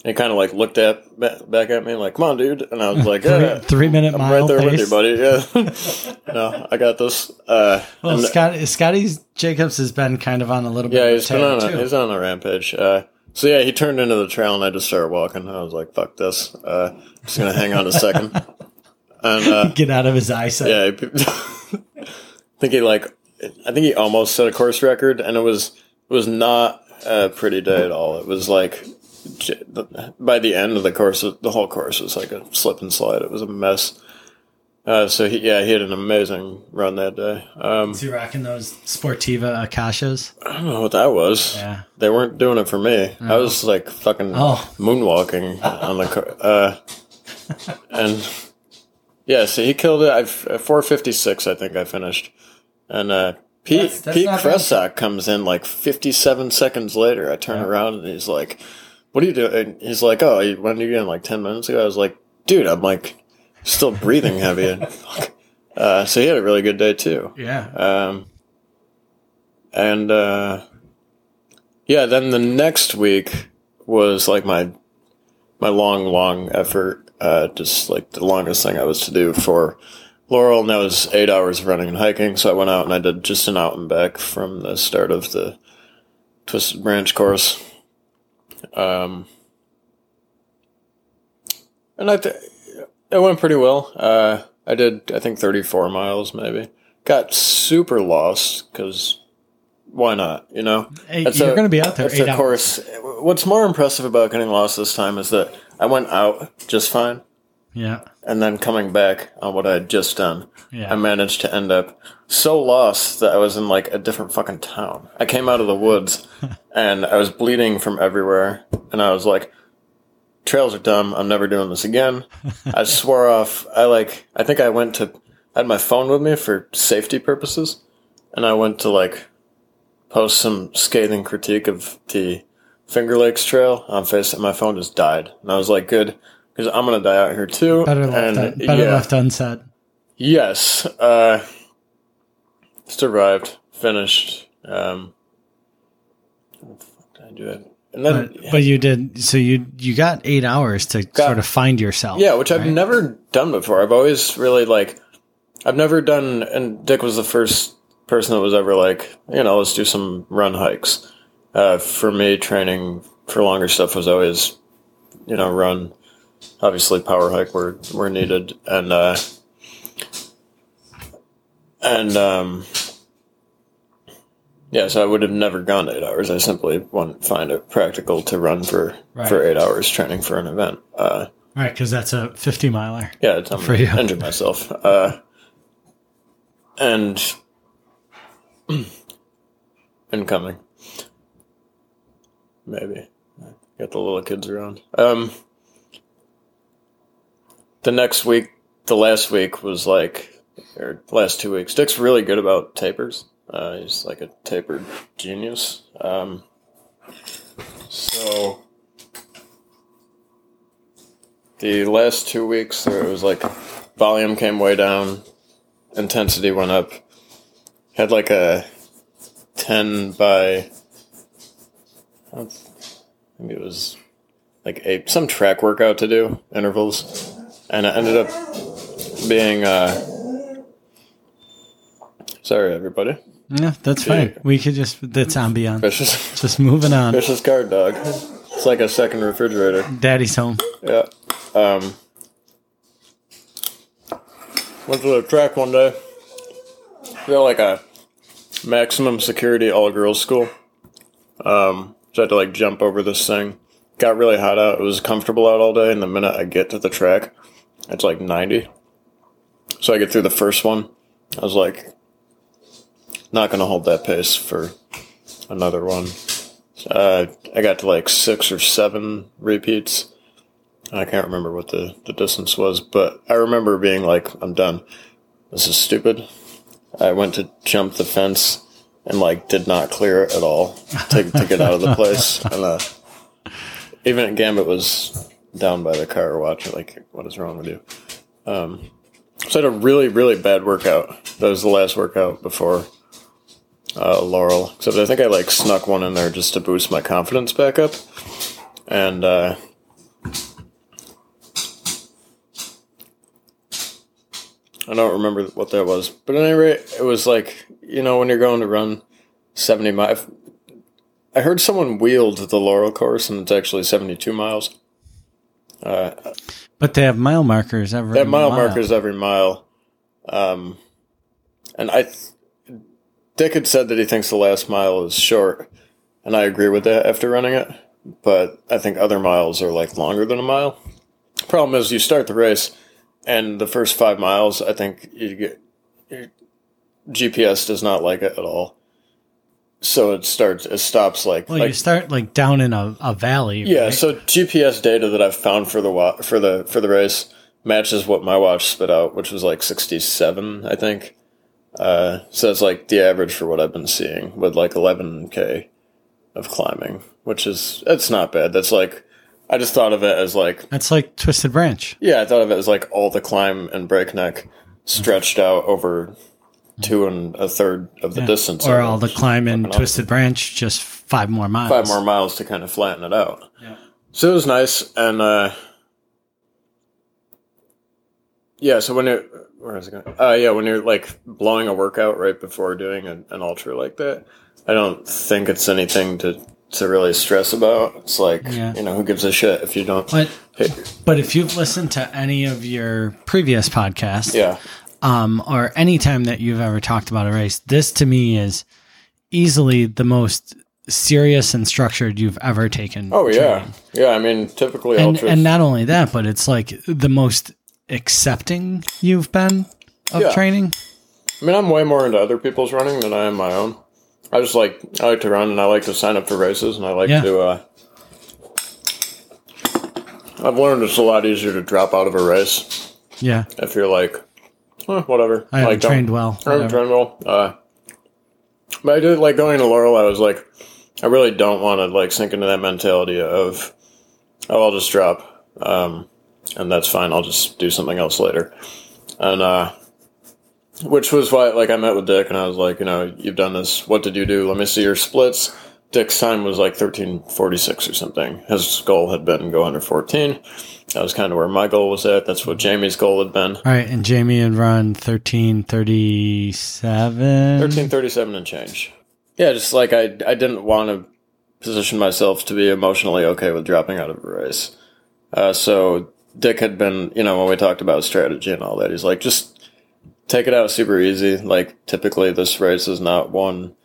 he kind of like looked at back at me like, "Come on, dude," and I was *laughs* like, Three, "Yeah." three minute I'm mile right there pace. with you, buddy. Yeah, *laughs* no, I got this. Uh, Well, Scott, Scotty's Jacobs has been kind of on a little bit. Yeah, of a he's been on a, he's on a rampage. Uh, so yeah, he turned into the trail, and I just started walking. I was like, "Fuck this! Uh, just gonna hang on a second. *laughs* And uh, Get out of his eyesight. yeah, I think he like, I think he almost set a course record, and it was it was not a pretty day at all. It was like by the end of the course, the whole course was like a slip and slide. It was a mess. Uh, so he, yeah, he had an amazing run that day. Um, Is he rocking those Sportiva Akashas? I don't know what that was. Yeah. They weren't doing it for me. I was like fucking Oh. moonwalking on the car. Uh, *laughs* and yeah, so he killed it. I've four fifty six. I think I finished. And uh, Pete That's- that's Pete. Kresak comes in like fifty seven seconds later. I turn around and he's like, "What are you doing?" And he's like, "Oh, when did you get in like ten minutes ago?" I was like, "Dude, I'm like still breathing heavy." *laughs* *laughs* Uh, so he had a really good day too. Yeah. Um, and uh, yeah, then the next week was like my my long, long effort. Uh, just like the longest thing I was to do for Laurel, and that was eight hours of running and hiking. So I went out and I did just an out and back from the start of the Twisted Branch course. Um, and I th- it went pretty well. Uh, I did, I think, 34 miles maybe. Got super lost because why not? You know, Hey, That's you're going to be out there that's eight course. What's more impressive about getting lost this time is that I went out just fine, Yeah. and then coming back on what I had just done, Yeah. I managed to end up so lost that I was in like a different fucking town. I came out of the woods, *laughs* and I was bleeding from everywhere, and I was like. Trails are dumb. I'm never doing this again. *laughs* I swore off. I like. I think I went to. I had my phone with me for safety purposes, and I went to like post some scathing critique of the Finger Lakes Trail on Facebook. And my phone just died, and I was like, "Good, because I'm gonna die out here too." Better left, and un- better yeah, left unsaid. yes, uh, survived, finished. Um, what the fuck did I do it? And then, But, but you did so you you got eight hours to sort of find yourself. yeah, which I've never done before. I've always really like, I've never done, and Dick was the first person that was ever like, you know, let's do some run hikes. Uh, for me, training for longer stuff was always, you know, run. Obviously, power hike were were needed, and uh, and um, yeah, so I would have never gone eight hours. I simply wouldn't find it practical to run for Right. for eight hours training for an event. Uh, right because that's a fifty miler. yeah, it's, I'm For you. injured myself. Uh, and *clears throat* incoming, maybe got the little kids around. Um, the next week, the last week was like, or last two weeks. Dick's really good about tapers. Uh, he's like a tapered genius. Um, so the last two weeks there was like volume came way down intensity went up had like a 10 by maybe it was like a some track workout to do intervals and it ended up being uh sorry everybody Yeah, that's fine. We could just that's ambient. vicious Just moving on. vicious guard dog it's like a second refrigerator Daddy's home. Yeah. Um, went to the track one day. They're like a maximum security all girls school. Um, so I had to like jump over this thing. Got really hot out. It was comfortable out all day. And the minute I get to the track, it's like 90. So I get through the first one. I was like, not going to hold that pace for another one. Uh, I got to like six or seven repeats. I can't remember what the, the distance was, but I remember being like, I'm done. This is stupid. I went to jump the fence and like did not clear it at all to, to get out of the *laughs* place. And uh, even at Gambit was down by the car watching, like, what is wrong with you? Um, so I had a really, really bad workout. That was the last workout before uh, Laurel. Except I think I like snuck one in there just to boost my confidence back up. And uh, I don't remember what that was, but at any rate, it was like you know when you're going to run seventy miles. I heard someone wheeled the Laurel course, and it's actually seventy-two miles. Uh, But they have mile markers every they have mile mile. markers every mile, um, and I. Th- Dick had said that he thinks the last mile is short, and I agree with that after running it. But I think other miles are like longer than a mile. Problem is, you start the race, and the first five miles, I think you get your GPS does not like it at all. So it starts, it stops like, Well, like you start like down in a, a valley. yeah. right? So GPS data that I've found for the wa- for the for the race matches what my watch spit out, which was like sixty seven, I think. Uh, so it's like the average for what I've been seeing with like eleven k of climbing, which is it's not bad. That's like I just thought of it as like That's like Twisted Branch. yeah, I thought of it as like all the climb and breakneck stretched out over two and a third of the Yeah. distance. or all the climb in Twisted Branch, just five more miles. five more miles to kind of flatten it out. Yeah. So it was nice, and uh, yeah. So when it, where is it going? Uh, yeah, when you're like blowing a workout right before doing an, an ultra like that, I don't think it's anything to to really stress about. It's like Yeah. you know who gives a shit if you don't. But hit- but if you've listened to any of your previous podcasts, yeah, um, or any time that you've ever talked about a race, this to me is easily the most serious and structured you've ever taken. oh yeah, training. yeah. I mean, typically and ultras. and not only that, but it's like the most accepting you've been of Yeah. training. I mean, I'm way more into other people's running than I am my own. I just like I like to run and I like to sign up for races and I like Yeah. to. uh I've learned it's a lot easier to drop out of a race Yeah, if you're like, eh, whatever. I like, don't- trained well. I haven't trained well. Uh, but I did like going to Laurel. I was like, I really don't want to like sink into that mentality of, oh, I'll just drop, um, and that's fine. I'll just do something else later, and uh, which was why like I met with Dick and I was like, you know, you've done this. What did you do? Let me see your splits. Dick's time was like thirteen forty six or something. His goal had been go under fourteen. That was kind of where my goal was at. That's what Jamie's goal had been. All right, and Jamie had run thirteen thirty seven. Thirteen thirty-seven and change. Yeah, just like I, I didn't want to position myself to be emotionally okay with dropping out of a race. Uh, so Dick had been, you know, when we talked about strategy and all that, he's like, just take it out super easy. Like typically, this race is not one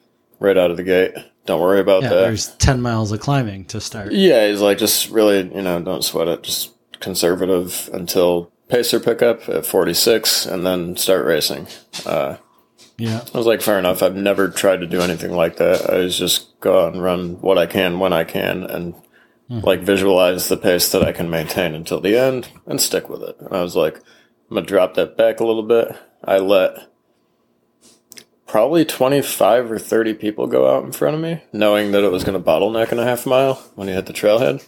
right out of the gate. Don't worry about Yeah, that. there's ten miles of climbing to start. Yeah, he's like, just really, you know, don't sweat it. Just conservative until pacer pickup at 46 and then start racing. Uh, Yeah, I was like, fair enough. I've never tried to do anything like that. I was just go out and run what I can when I can and like visualize the pace that I can maintain until the end and stick with it. And I was like, I'm going to drop that back a little bit. I let probably 25 or 30 people go out in front of me, knowing that it was going to bottleneck in a half mile when you hit the trailhead.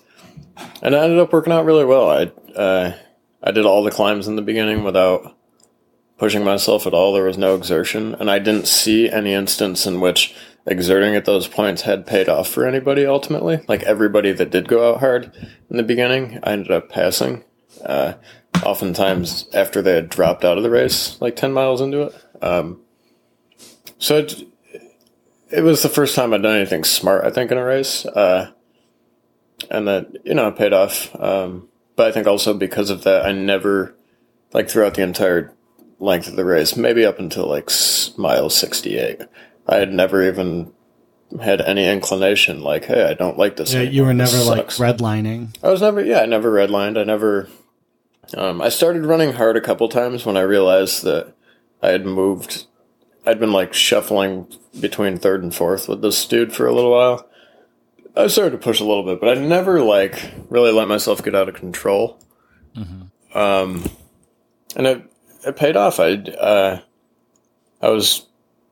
And it ended up working out really well. I, uh, I did all the climbs in the beginning without pushing myself at all. There was no exertion, and I didn't see any instance in which exerting at those points had paid off for anybody ultimately. Like everybody that did go out hard in the beginning, I ended up passing. Uh, oftentimes after they had dropped out of the race, like 10 miles into it. Um, so it, it was the first time I'd done anything smart, I think, in a race. Uh, and that, you know, it paid off. Um, but I think also because of that, I never, like throughout the entire length of the race, maybe up until like mile 68. I had never even had any inclination like, hey, I don't like this. Yeah, anymore. you were never like redlining. I was never, yeah, I never redlined. I never, um, I started running hard a couple times when I realized that I had moved. I'd been like shuffling between third and fourth with this dude for a little while. I started to push a little bit, but I never like really let myself get out of control. Um, and it it paid off. I uh, I was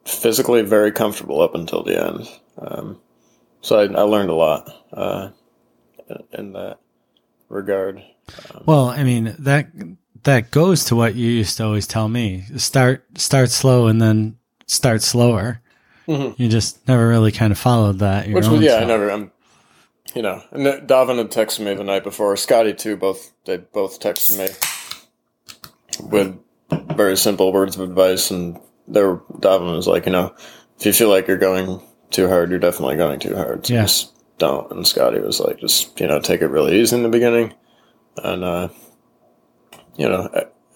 physically very comfortable up until the end. Um, so I, I learned a lot uh, in that regard. Well, I mean that that goes to what you used to always tell me: start start slow and then start slower. Mhm. You just never really kind of followed that. Which yeah, I never. I'm, you know, and Davin had texted me the night before. Scotty too. Both they both texted me with very simple words of advice, and they were Davin was like, you know, if you feel like you're going too hard, you're definitely going too hard. So Yeah. just don't. And Scotty was like, just you know, take it really easy in the beginning, and uh, you know,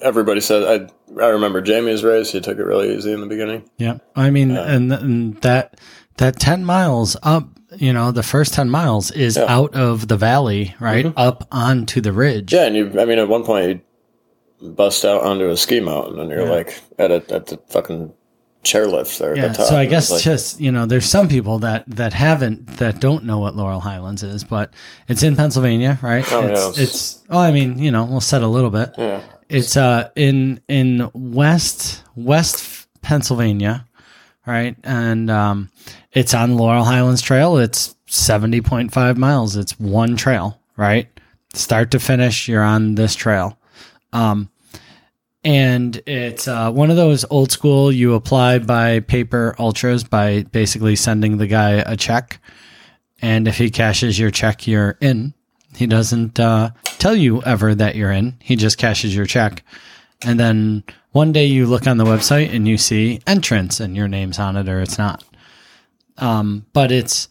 everybody said I. I remember Jamie's race. He took it really easy in the beginning. Yeah, I mean, and, and that that ten miles up, you know, the first ten miles is Yeah. Mm-hmm. out of the valley, right, up onto the ridge. Yeah, and you. I mean, at one point you bust out onto a ski mountain, and you're Yeah. like at a, at the fucking chairlift there Yeah, at the top. so I guess like, just you know, there's some people that that haven't that don't know what Laurel Highlands is, but it's in Pennsylvania, right? Oh, it's, yeah, it's- it's oh, I mean, you know, we'll set a little bit. yeah, It's uh in in west west Pennsylvania, right? And um, it's on Laurel Highlands Trail. It's seventy point five miles. It's one trail, right? Start to finish, you're on this trail. Um, and it's uh, one of those old school. You apply by paper ultras by basically sending the guy a check, and if he cashes your check, you're in. He doesn't uh, tell you ever that you're in. He just cashes your check, and then one day you look on the website and you see entrance, and your name's on it or it's not. Um, but it's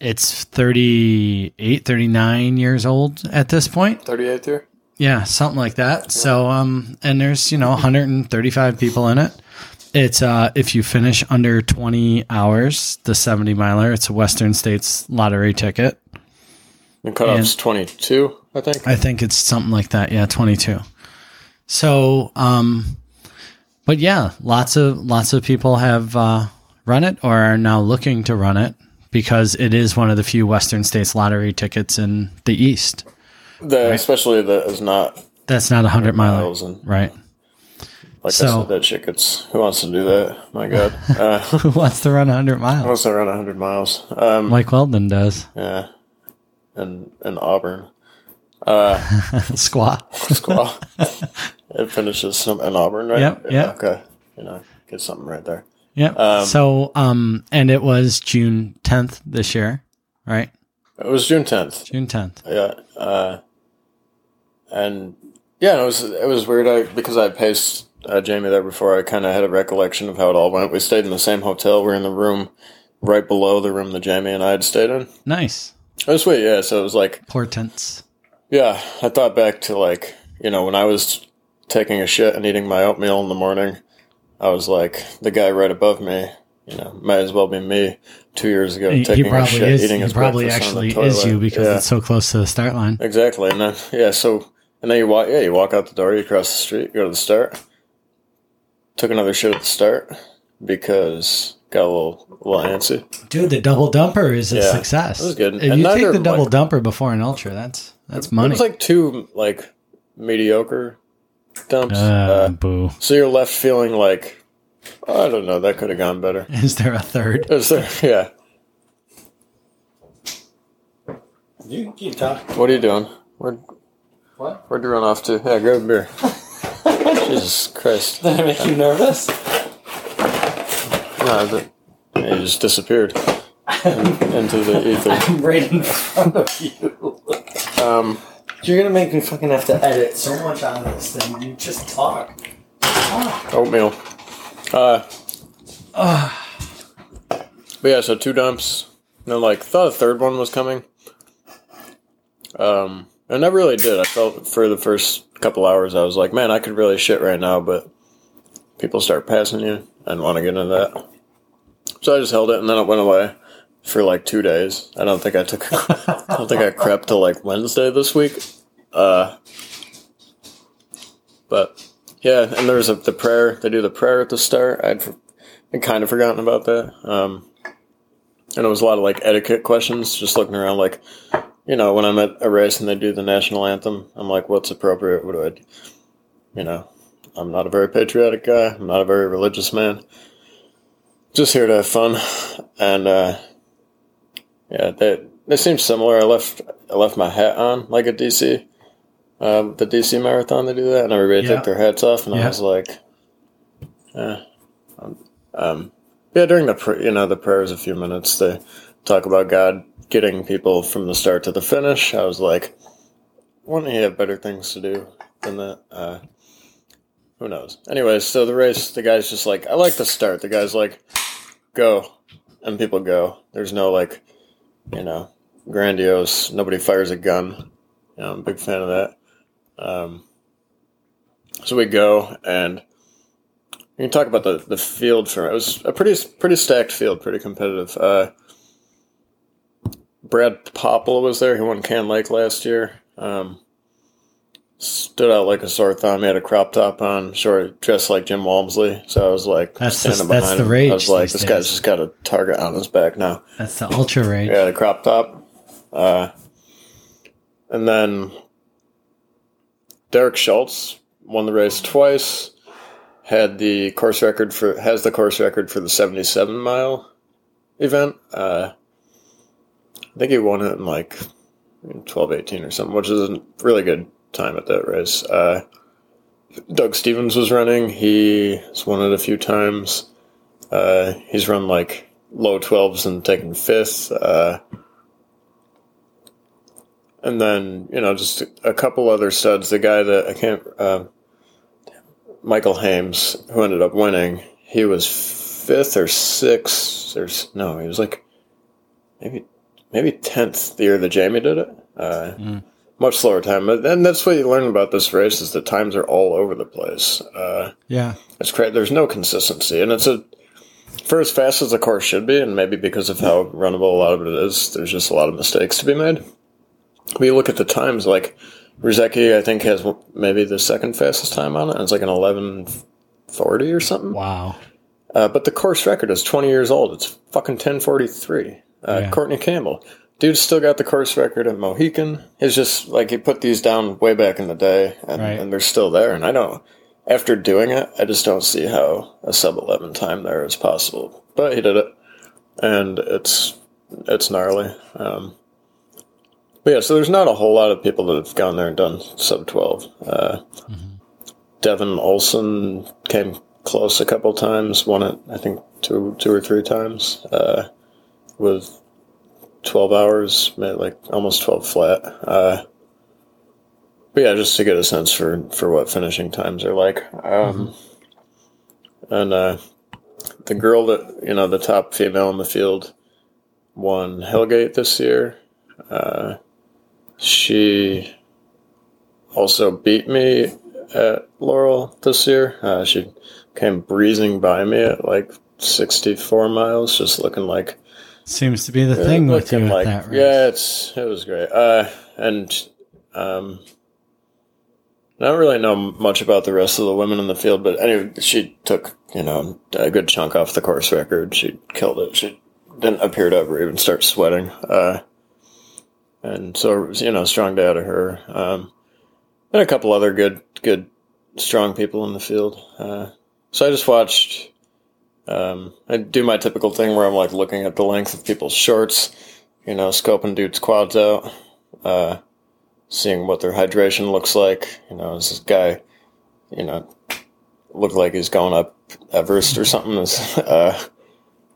it's 38 39 years old at this point 38th year. yeah, something like that. So, um, and there's you know 135 people in it. It's uh, if you finish under 20 hours, the 70 miler. It's a Western States lottery ticket. The cutoff's 22, I think. I think it's something like that. Yeah, 22. So, um, but yeah, lots of lots of people have uh, run it or are now looking to run it because it is one of the few Western States lottery tickets in the East. The, Especially that is not That's not a hundred miles and right? like So- I said, that shit gets. Who wants to do that? My God. Uh, *laughs* Who wants to run a hundred miles? Who wants to run 100 miles. Um, Mike Weldon does. yeah. And in Auburn. Squat. *laughs* Squaw. *laughs* it finishes in Auburn, right? Yep, Yeah, yep. Okay. You know, get something right there. Yep. so, um, and it was June 10th this year, right? It was June 10th. June 10th. Yeah. Uh, and yeah, it was it was weird. I because I paced uh, Jamie there before. I kind of had a recollection of how it all went. We stayed in the same hotel. We're in the room right below the room that Jamie and I had stayed in. Nice. Oh, was sweet. Yeah. So it was like Portents. yeah. I thought back to like you know when I was taking a shit and eating my oatmeal in the morning. I was like the guy right above me. You know, might as well be me. Two years ago, He, he taking a probably shit, is. eating He his probably breakfast on the actually is you because Yeah. it's so close to the start line. Exactly, and then yeah, so and then you walk, yeah, you walk out the door, you cross the street, go to the start. Took another shit at the start because got a little, little antsy. Dude, the double dumper is a Yeah, success. it was good. If And you neither take the double my- dumper before an ultra, that's that's It money. was like two like mediocre dumps. uh, Uh, boo. so you're left feeling like I don't know, that could have gone better. *laughs* Is there a third? Is there? *laughs* Yeah. You keep talking. What are you doing? Where What? where'd you run off to? Yeah, grab a beer. *laughs* Jesus Christ! Did I make you nervous? No, the, you just disappeared *laughs* into the ether. I'm right in front of you. Um, You're gonna make me fucking have to edit so much out of this thing. You just talk. oatmeal. Uh, but yeah, so two dumps. And then, like, thought a third one was coming. Um, I never really did. I felt for the first couple hours, I was like, man, I could really shit right now, but people start passing you. I didn't want to get into that. So I just held it, and then it went away for like two days. I don't think I took. *laughs* I don't think I crept till like Wednesday this week. Uh, but yeah, and there's a, the prayer. They do the prayer at the start. I'd, I'd kind of forgotten about that. Um, and it was a lot of like etiquette questions, just looking around, like, you know, when I'm at a race and they do the national anthem, I'm like, what's appropriate? What do I, do? you know, I'm not a very patriotic guy. I'm not a very religious man. Just here to have fun, and uh, yeah, they they seem similar. I left I left my hat on like at DC, um, the DC marathon. They do that, and everybody Yeah. took their hats off, and Yeah. I was like, yeah, Um, um, yeah, during the pr- you know the prayers, a few minutes they talk about God getting people from the start to the finish. I was like, wouldn't he have better things to do than that? Uh, who knows? Anyways, so the race, the guy's just like, I like the start. The guy's like, go, and people go. There's no like, you know, grandiose. Nobody fires a gun. You know, I'm a big fan of that. Um, so we go, and you can talk about the the field for it was a pretty pretty stacked field, pretty competitive. Uh, Brad Popple was there. He won Can Lake last year. Um, stood out like a sore thumb. He had a crop top on, short, dressed like Jim Walmsley. So I was like, That's the- standing that's behind the him. rage I was like, this guy's just got a target on his back now. That's the ultra *laughs* rage. Yeah, the crop top. Uh, and then Derek Schultz won the race twice. Had the course record for has the course record for the seventy seven mile event. Uh, I think he won it in like twelve eighteen or something, which is a really good time at that race. Uh, Doug Stevens was running. He's won it a few times. Uh, he's run like low 12s and taken fifth. Uh, and then, you know, just a couple other studs. The guy that I can't, uh, Michael Hames, who ended up winning, he was fifth or sixth. Or, no, he was like maybe maybe 10th the year that Jamie did it. Uh, mm. Much slower time. And that's what you learn about this race is the times are all over the place. Uh, yeah. It's crazy. There's no consistency. And it's a, for as fast as the course should be, and maybe because of how runnable a lot of it is, there's just a lot of mistakes to be made. We look at the times, like Rizeki, I think, has maybe the second fastest time on it, and it's like an 1140 or something. Wow. Uh, but the course record is 20 years old. It's fucking 1043. Uh, yeah. Courtney Campbell. Dude's still got the course record at Mohican. It's just like he put these down way back in the day, and, right. and they're still there. And I don't, after doing it, I just don't see how a sub 11 time there is possible. But he did it, and it's it's gnarly. Um, but yeah, so there's not a whole lot of people that have gone there and done sub 12. Uh, mm-hmm. Devin Olson came close a couple times, won it, I think, two, two or three times. Uh, with 12 hours, like almost 12 flat. Uh, but yeah, just to get a sense for, for what finishing times are like. Um, mm-hmm. And uh, the girl that, you know, the top female in the field won Hellgate this year. Uh, she also beat me at Laurel this year. Uh, she came breezing by me at like 64 miles, just looking like Seems to be the thing with you like, that race. Yeah, it's it was great. Uh, and um, I don't really know much about the rest of the women in the field, but anyway, she took you know a good chunk off the course record. She killed it. She didn't appear to ever even start sweating. Uh, and so you know, strong day out of her. Um, and a couple other good, good, strong people in the field. Uh, so I just watched um, I do my typical thing where I'm like looking at the length of people's shorts, you know, scoping dudes' quads out, uh, seeing what their hydration looks like. You know, does this guy, you know, look like he's going up Everest or something? Is, uh,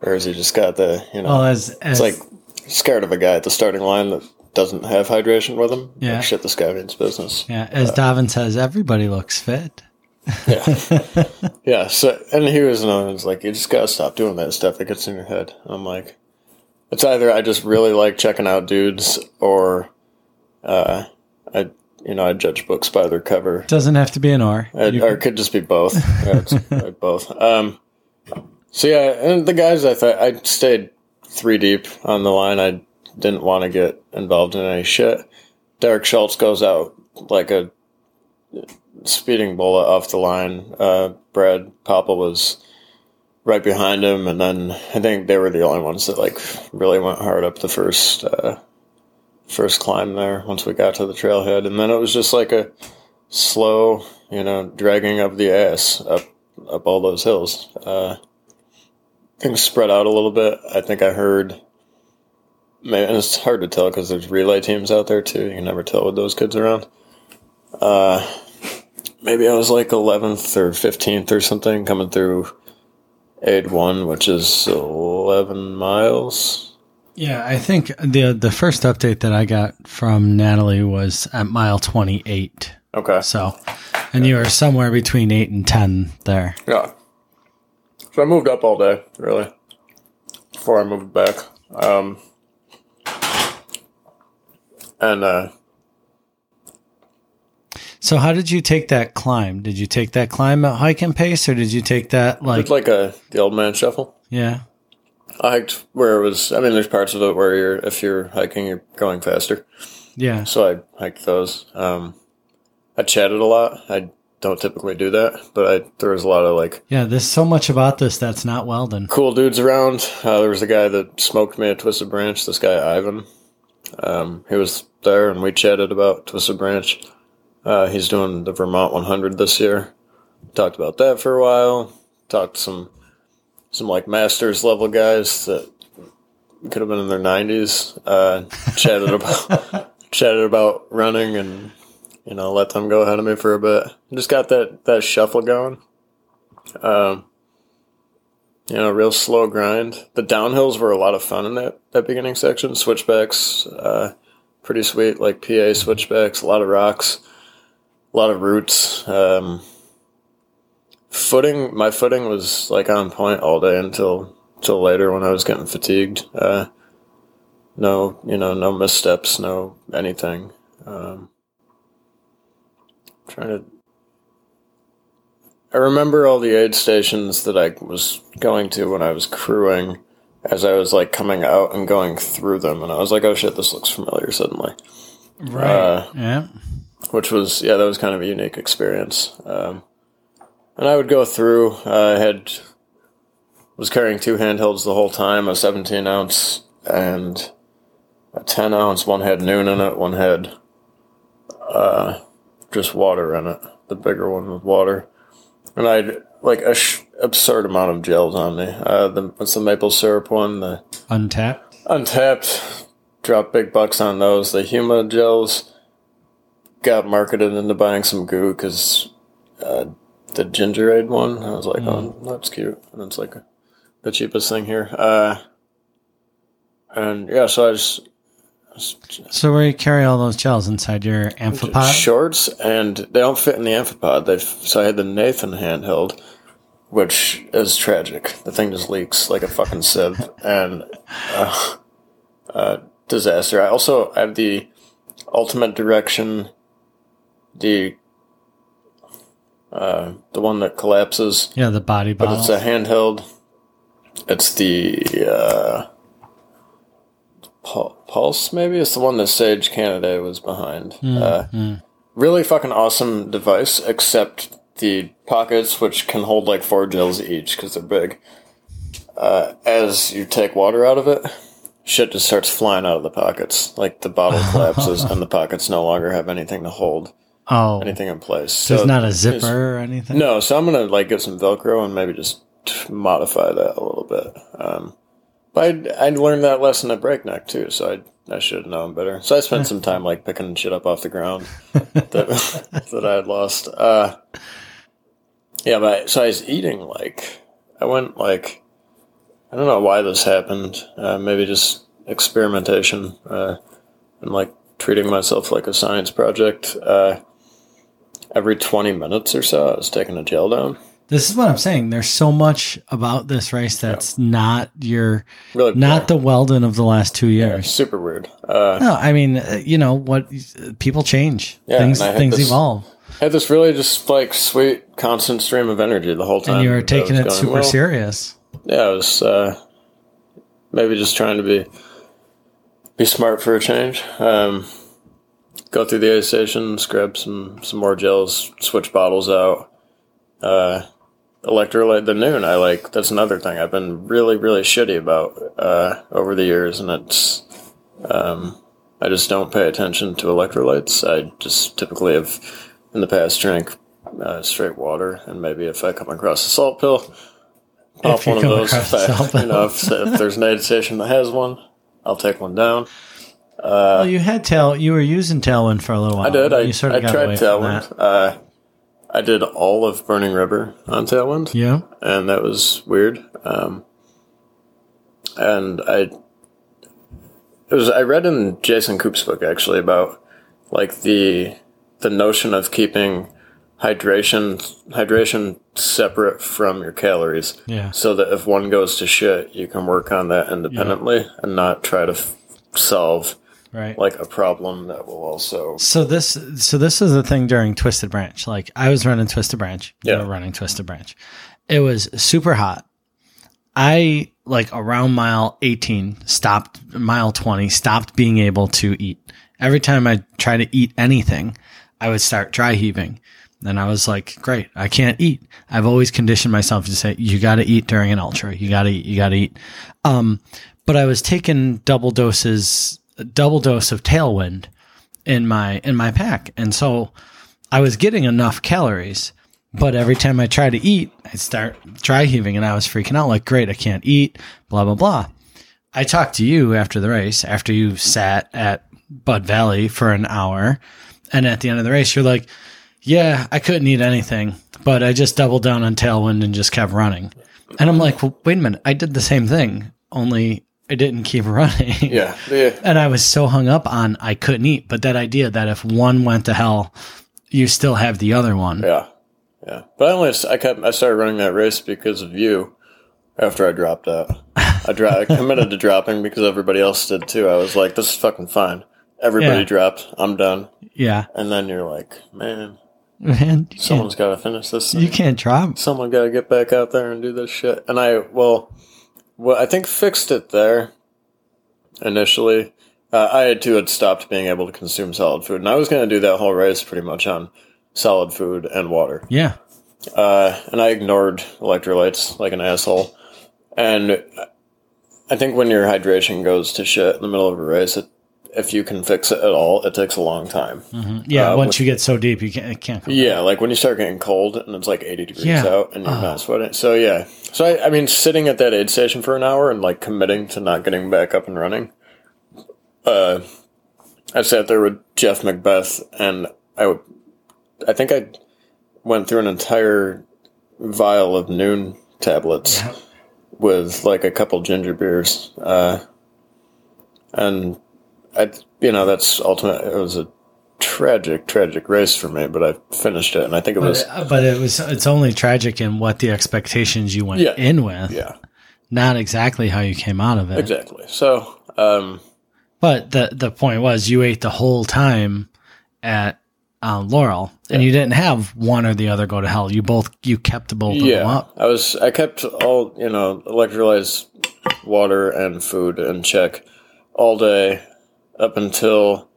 or has he just got the, you know, well, as, as, it's like scared of a guy at the starting line that doesn't have hydration with him. Yeah. Like, shit, this guy means business. Yeah. As uh, Davin says, everybody looks fit *laughs* yeah. yeah. So, and he was, known as like, you just gotta stop doing that stuff that gets in your head. I'm like, it's either I just really like checking out dudes, or uh, I, you know, I judge books by their cover. Doesn't have to be an R. I, or it could just be both. yeah, *laughs* both. Um, so yeah, and the guys, I thought I stayed three deep on the line. I didn't want to get involved in any shit. Derek Schultz goes out like a speeding bullet off the line. Uh, Brad Papa was right behind him, and then I think they were the only ones that like really went hard up the first uh, first climb there. Once we got to the trailhead, and then it was just like a slow, you know, dragging up the ass up up all those hills. Uh, things spread out a little bit. I think I heard. Man, it's hard to tell because there's relay teams out there too. You can never tell with those kids around. Uh, maybe I was like 11th or 15th or something coming through Aid 1, which is 11 miles. Yeah, I think the the first update that I got from Natalie was at mile 28. Okay. So, and you were somewhere between 8 and 10 there. Yeah. So I moved up all day, really, before I moved back. Um, and uh, so how did you take that climb? Did you take that climb at hiking pace, or did you take that like it's like a the old man shuffle? Yeah, I hiked where it was. I mean, there's parts of it where you're if you're hiking, you're going faster. Yeah. So I hiked those. Um, I chatted a lot. I don't typically do that, but I there was a lot of like yeah. There's so much about this that's not Weldon. Cool dudes around. Uh, there was a guy that smoked me at Twisted Branch. This guy Ivan. Um, he was there, and we chatted about Twisted Branch. Uh, he's doing the Vermont 100 this year. Talked about that for a while. Talked to some some like masters level guys that could have been in their 90s. Uh, *laughs* chatted about chatted about running and you know, let them go ahead of me for a bit. Just got that that shuffle going. Um, you know, real slow grind. The downhills were a lot of fun in that that beginning section. Switchbacks, uh, pretty sweet. Like PA switchbacks, a lot of rocks, a lot of roots. Um, footing, my footing was like on point all day until until later when I was getting fatigued. Uh, no, you know, no missteps, no anything. Um, trying to. I remember all the aid stations that I was going to when I was crewing as I was like coming out and going through them, and I was like, "Oh shit, this looks familiar." Suddenly, Right. Uh, yeah. Which was yeah, that was kind of a unique experience. Um, and I would go through. Uh, I had was carrying two handhelds the whole time, a 17 ounce and a 10 ounce. One had Nuun in it. One had uh, just water in it. The bigger one with water, and I'd like a sh- absurd amount of gels on me. Uh, the what's the maple syrup one? The Untapped. Untapped, dropped big bucks on those. The Huma gels got marketed into buying some goo because uh, the ginger aid one, I was like, oh, that's cute. And it's like the cheapest thing here. Uh, and yeah, so I just, So where you carry all those gels inside your amphipod? shorts, and they don't fit in the amphipod. They so I had the Nathan handheld, which is tragic. The thing just leaks like a fucking sieve, *laughs* and uh, uh, disaster. I also have the ultimate direction, the uh, the one that collapses, Yeah, the body bottle. but it's a handheld. It's the uh, Pulse, maybe it's the one that Sage Canaday was behind. uh, Really fucking awesome device, except the pockets, which can hold like four gels each because they're big. Uh, as you take water out of it, shit just starts flying out of the pockets. Like the bottle *laughs* collapses and the pockets no longer have anything to hold oh, anything in place. So it's not a zipper or anything. no, so I'm gonna like get some Velcro and maybe just modify that a little bit. Um, but I I learned that lesson at Breakneck too, so I I should have known better. So I spent some time like picking shit up off the ground *laughs* that *laughs* that I had lost. Uh, yeah, but so I was eating like I went like I don't know why this happened. Uh, maybe just experimentation uh, and like treating myself like a science project. Uh, every 20 minutes or so, I was taking a gel down. This is what I'm saying. There's so much about this race that's not your, Really, not the Weldon of the last two years. super weird. Uh, No, I mean, uh, you know what? People change. Yeah, things and I had things this- evolve, I had this really just like sweet, constant stream of energy the whole time. and you were taking it going, super well, serious. Yeah, I was uh, maybe just trying to be be smart for a change. Um, go through the aid stations, grab some some more gels, switch bottles out. Uh, electrolyte the Nuun. I like that's another thing I've been really really shitty about uh, over the years, and it's um, I just don't pay attention to electrolytes. I just typically have in the past drank uh, straight water, and maybe if I come across a salt pill, pop one of those. If, I, you know, if, if there's an *laughs* aid station that has one, I'll take one down. Well, you had tail. You were using Tailwind for a little while. I did. I, you sort I of got tried Tailwind. Uh, I did all of Burning River on Tailwind. Yeah. and that was weird. Um, and I, it was I read in Jason Koop's book actually about like the the notion of keeping hydration hydration separate from your calories, Yeah. so that if one goes to shit, you can work on that independently and not try to f- solve Right. like a problem that will also So this, so this is the thing during Twisted Branch. Like I was running Twisted Branch. You Yeah. were running Twisted Branch. It was super hot. I like around mile 18 stopped mile 20 stopped being able to eat. Every time I try to eat anything, I would start dry heaving. And I was like, great, I can't eat. I've always conditioned myself to say, you got to eat during an ultra. You got to eat. You got to eat. Um, but I was taking double doses, double dose of tailwind in my, in my pack. And so I was getting enough calories, but every time I try to eat, I start dry heaving and I was freaking out like, great, I can't eat, blah, blah, blah. I talked to you after the race, after you sat at Bud Valley for an hour And at the end of the race, you're like, yeah, I couldn't eat anything, but I just doubled down on tailwind and just kept running. And I'm like, well, wait a minute, I did the same thing, only I didn't keep running. Yeah. Yeah. *laughs* And I was so hung up on I couldn't eat, but that idea that if one went to hell, you still have the other one. Yeah. Yeah. But I only I kept I started running that race because of you. After I dropped out, I, dro- I committed to *laughs* dropping because everybody else did too. I was like, "This is fucking fine." Everybody Yeah. dropped. I'm done. Yeah. And then you're like, "Man, Man, someone's got to finish this." you can't drop. Someone got to get back out there and do this shit. And I well, well, I think fixed it there initially. Uh, I too had stopped being able to consume solid food, and I was going to do that whole race pretty much on solid food and water. Yeah. uh, and I ignored electrolytes like an asshole. And I think when your hydration goes to shit in the middle of a race, it, if you can fix it at all, it takes a long time. Yeah. Uh, once you get so deep, you can't, can't come Yeah, like when you start getting cold and it's like 80 degrees Yeah. out and you're not sweating. So, yeah. So, I, I mean, sitting at that aid station for an hour and like committing to not getting back up and running. Uh, I sat there with Jeff Macbeth and I, would- I think I went through an entire vial of Nuun tablets with like a couple ginger beers. Uh, and I, you know, that's ultimate. It was a tragic, tragic race for me, but I finished it, and I think it was, But, but it was it's only tragic in what the expectations you went Yeah. in with, yeah, not exactly how you came out of it. exactly. So, um, But the the point was you ate the whole time at um, Laurel, and you didn't have one or the other go to hell. You both you kept both of them yeah, up. I was, I kept all, you know, electrolytes, water, and food in check all day up until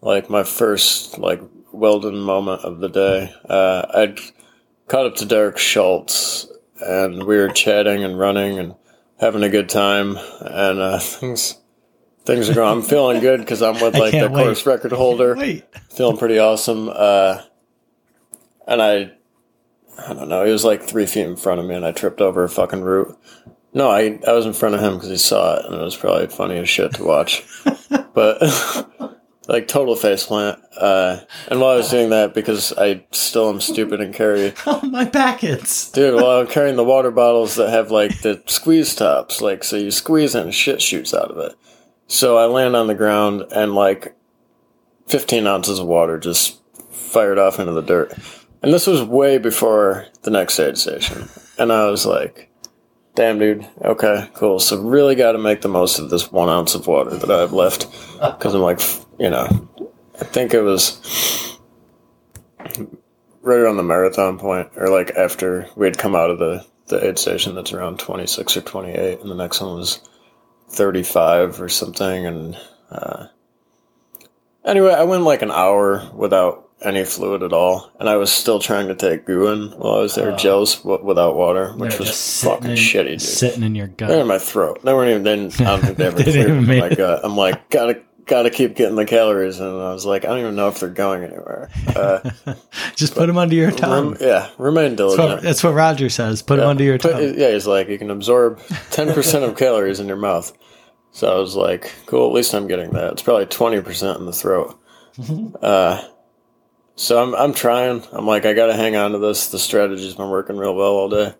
like my first like Weldon moment of the day. Uh, I'd caught up to Derek Schultz, and we were chatting and running and having a good time, and uh, *laughs* things. Things are going. I'm feeling good because I'm with *laughs* like the wait. course record holder *laughs* feeling pretty awesome. Uh, and I, I don't know, he was like three feet in front of me, and I tripped over a fucking root. No, I I was in front of him because he saw it, and it was probably funny as shit to watch. But *laughs* like total face plant. Uh, and while I was doing that, because I still am stupid and carry, *laughs* oh my packets. dude, while I'm carrying the water bottles that have like the *laughs* squeeze tops, like so you squeeze it and shit shoots out of it. So I land on the ground and like 15 ounces of water just fired off into the dirt. And this was way before the next aid station. And I was like, damn, dude, okay, cool. So really got to make the most of this one ounce of water that I have left. Because I'm like, you know, I think it was right around the marathon point, or like after we had come out of the, the aid station that's around 26 or 28, and the next one was 35 or something. And uh, anyway, I went like an hour without any fluid at all, and I was still trying to take Guin while I was there, gels w- without water, which was fucking in, shitty, dude. sitting in your gut, They're in my throat. They weren't even. They didn't, I don't think they *laughs* ever They didn't cleared even from my it. gut. I'm like, *laughs* gotta, gotta keep getting the calories, and I was like, I don't even know if they're going anywhere. Uh, *laughs* Just put them under your tongue. rem- yeah, remain That's diligent. what, that's what Roger says. Put them under your Put- tongue. yeah, he's like, you can absorb 10% of calories in your mouth. So I was like, cool, at least I'm getting that. It's probably 20% in the throat. uh, so I'm, I'm trying. I'm like, I got to hang on to this. The strategy's been working real well all day.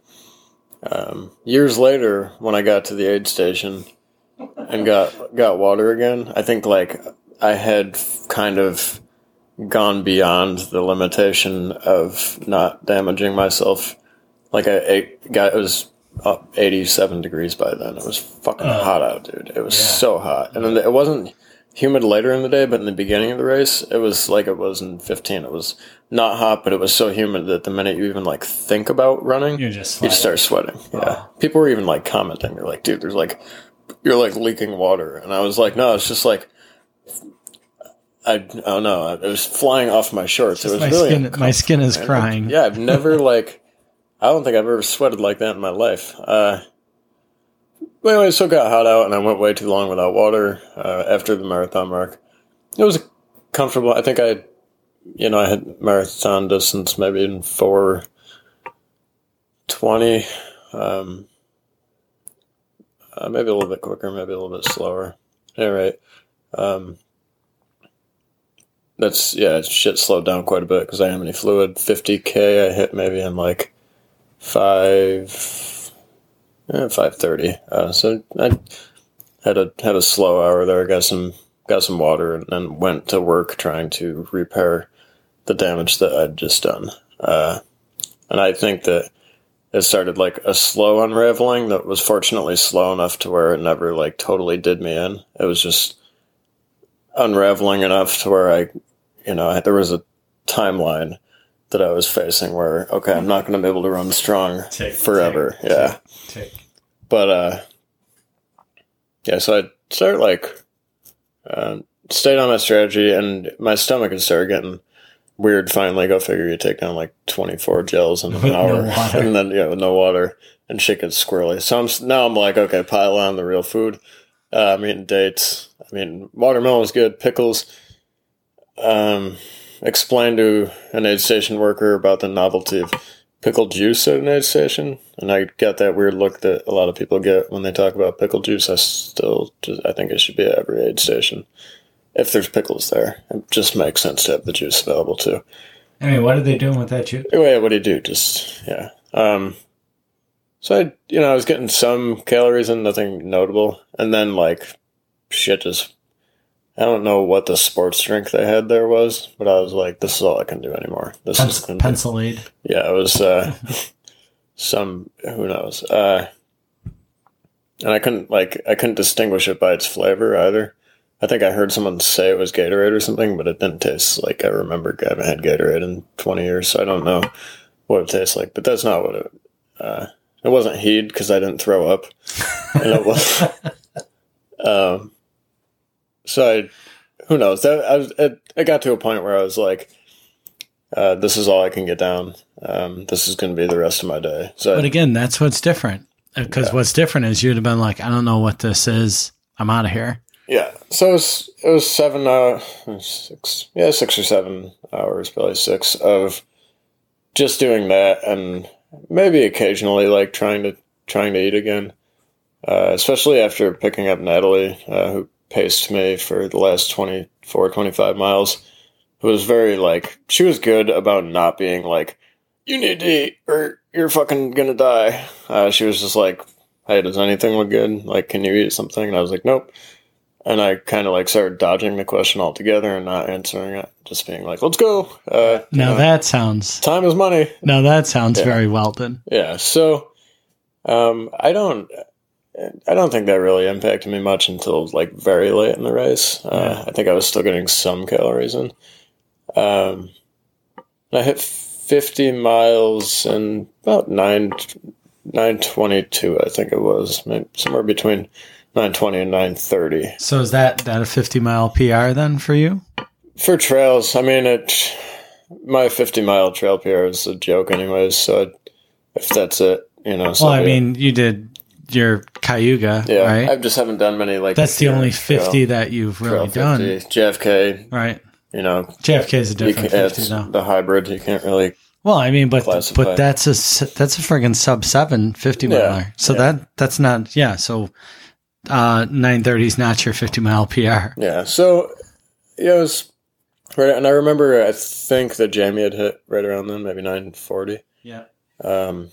Um, years later, when I got to the aid station and got, got water again, I think like I had kind of gone beyond the limitation of not damaging myself like I, I got it was up 87 degrees by then. It was fucking hot out, dude. It was so hot, and then it wasn't humid later in the day, but in the beginning of the race, it was like it was in 15. It was not hot, but it was so humid that the minute you even like think about running, You just you start sweating. Yeah, people were even like commenting. They're like, "Dude, there's like you're like leaking water," and I was like, "No, it's just like." I, I don't know. It was flying off my shorts. It was my really skin, my skin is man. crying. Yeah, I've never *laughs* like, I don't think I've ever sweated like that in my life. Uh, but anyway, it still got hot out, and I went way too long without water uh, after the marathon mark. It was comfortable. I think I, you know, I had marathon distance maybe in four twenty, um, uh, maybe a little bit quicker, maybe a little bit slower. All right. Um, that's yeah, shit slowed down quite a bit because I didn't have any fluid. 50k I hit maybe in like five, eh, five thirty. Uh, so I had a had a slow hour there. Got some got some water and then went to work trying to repair the damage that I'd just done. Uh, and I think that it started like a slow unraveling that was fortunately slow enough to where it never like totally did me in. It was just unraveling enough to where I, you know, there was a timeline that I was facing where okay, I'm not going to be able to run strong Tick, forever. tick, yeah, Tick. but uh, yeah. So I started like uh, stayed on my strategy, and my stomach had started getting weird. Finally, go figure. You take down like 24 gels in an With *laughs* no hour, *laughs* and then yeah, with no water, and shit gets squirrely. So I'm now I'm like, okay, pile on the real food. Uh, I'm eating dates. I mean, watermelon is good. Pickles. Um, explained to an aid station worker about the novelty of pickle juice at an aid station, and I got that weird look that a lot of people get when they talk about pickle juice. I still, just, I think it should be at every aid station if there's pickles there. It just makes sense to have the juice available too. I mean, what are they doing with that juice? Anyway, what do you do? Just yeah. Um, so I, you know, I was getting some calories and nothing notable, and then like shit just. I don't know what the sports drink they had there was, but I was like, "This is all I can do anymore." This is pencil aid. yeah, it was uh, *laughs* some who knows. Uh, and I couldn't like I couldn't distinguish it by its flavor either. I think I heard someone say it was Gatorade or something, but it didn't taste like I remember. I haven't had Gatorade in twenty years, so I don't know what it tastes like. But that's not what it. Uh, it wasn't HEED because I didn't throw up, *laughs* and it was. *laughs* um, so I, who knows? That I was. It, it got to a point where I was like, uh, "This is all I can get down. Um, this is going to be the rest of my day." So But again, that's what's different. Because what's different is you'd have been like, I don't know what this is. I'm out of here. Yeah, so it was it was seven uh six yeah six or seven hours probably six of just doing that and maybe occasionally like trying to trying to eat again, uh, especially after picking up Natalie uh, who paced me for the last 24, 25 miles. Who was very like she was good about not being like you need to eat or you're fucking gonna die. Uh, she was just like, hey, does anything look good? Like, can you eat something? And I was like, nope. And I kind of like started dodging the question altogether and not answering it, just being like, "Let's go." Uh, Now that sounds. time is money. Now that sounds Yeah. very Weldon. Yeah. So, um, I don't, I don't think that really impacted me much until like very late in the race. Uh, I think I was still getting some calories in. Um, I hit fifty miles in about nine, nine twenty two. I think it was maybe somewhere between nine twenty and nine thirty. So is that that a 50 mile PR then for you? For trails, I mean, it. My fifty mile trail PR is a joke, anyways. So if that's it, you know. Well, I it. mean, you did your Cayuga, yeah, right? I just haven't done many like. That's the only trail- 50 that you've really done, 50. JFK, right? you know, JFK is a different can, 50 it's though. the hybrid. You can't really. Well, I mean, but classify. but that's a that's a friggin' sub seven 50 Yeah, miler. So that that's not yeah. So uh, 930 is not your 50 mile PR. Yeah. So yeah, it was right, and I remember I think that Jamie had hit right around then, maybe nine forty. Yeah. Um,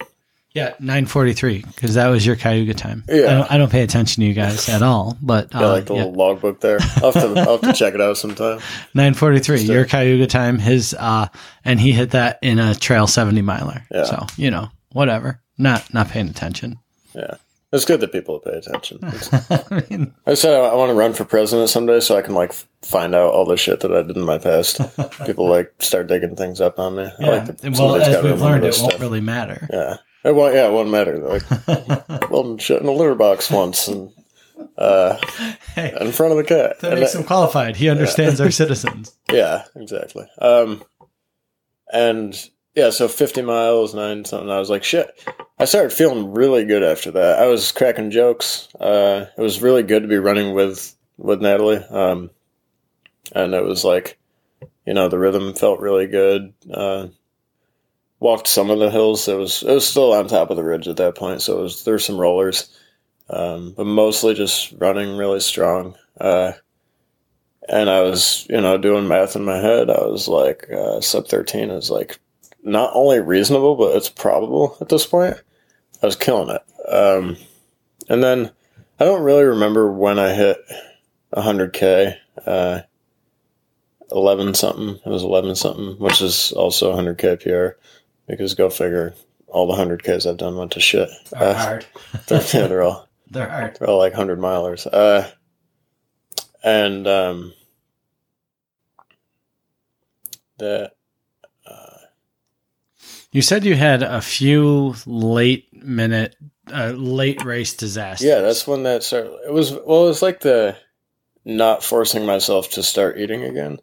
Yeah, 943 because that was your Cayuga time. Yeah. I don't, I don't pay attention to you guys at all, but uh, yeah, like the yeah. little logbook there. I'll have, to, I'll have to check it out sometime. *laughs* 943 your Cayuga time his uh and he hit that in a trail 70 miler. Yeah. So, you know, whatever. Not not paying attention. Yeah. It's good that people pay attention. *laughs* I mean, I said I, I want to run for president someday so I can like find out all the shit that I did in my past. *laughs* People like start digging things up on me. I yeah. like that well, as we've learned, it this won't really matter. Yeah. It won't, yeah, it won't matter. Like, *laughs* well, shit in a litter box once and uh, Hey, in front of the cat. that And makes that- him qualified. He understands our citizens. *laughs* Yeah, exactly. Um, and yeah, so 50 miles, nine something. I was like, shit. I started feeling really good after that. I was cracking jokes. Uh, it was really good to be running with with Natalie. Um, and it was like, you know, the rhythm felt really good. Uh, walked some of the hills. It was it was still on top of the ridge at that point, so it was there's some rollers, um, but mostly just running really strong. Uh, and I was, you know, doing math in my head. I was like, uh, sub 13 is like not only reasonable, but it's probable at this point. I was killing it. Um, and then I don't really remember when I hit 100K. Uh, 11 something. It was 11 something, which is also 100K PR because go figure, all the 100Ks I've done went to shit. They're Uh, hard. *laughs* they're, yeah, they're all *laughs* They're hard. they're all like hundred milers. Uh, and um, the You said you had a few late minute, uh, late race disasters. yeah, that's when that started. It was well, it was like the not forcing myself to start eating again,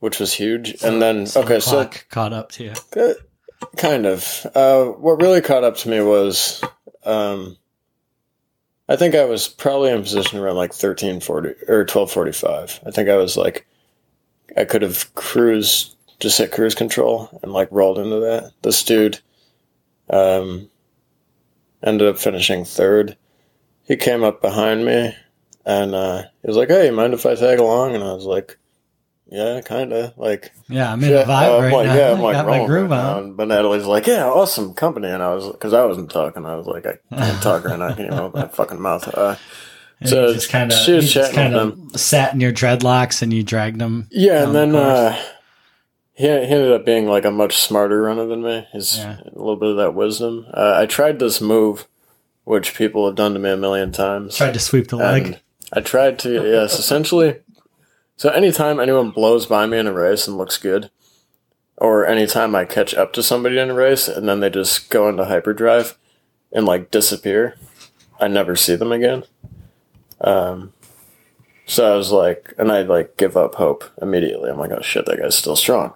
which was huge. and then So okay, the so caught up to you. uh, kind of. Uh, what really caught up to me was. Um, I think I was probably in position around like thirteen forty or twelve forty five. I think I was like, I could have cruised, just hit cruise control and like rolled into that. This dude, um, ended up finishing third. He came up behind me, and uh, he was like, "Hey, mind if I tag along?" And I was like, "Yeah, kind of." Like, Yeah, I'm in yeah, a vibe uh, right like, now. Yeah, I'm like got my groove right on. But Natalie's like, yeah, awesome company. And I was, because I wasn't talking, I was like, I can't talk right now. I can't open my *laughs* fucking mouth. Uh, So just kind of, she was you just chatting kind of sat in your dreadlocks and you dragged them. yeah, and then the uh, he, he ended up being like a much smarter runner than me. He's Yeah. a little bit of that wisdom. Uh, I tried this move, which people have done to me a million times. Tried to sweep the leg. I tried to, yes, essentially. So anytime anyone blows by me in a race and looks good, or anytime I catch up to somebody in a race and then they just go into hyperdrive and like disappear, I never see them again. Um, so I was like, and I like give up hope immediately. I'm like, oh shit, that guy's still strong.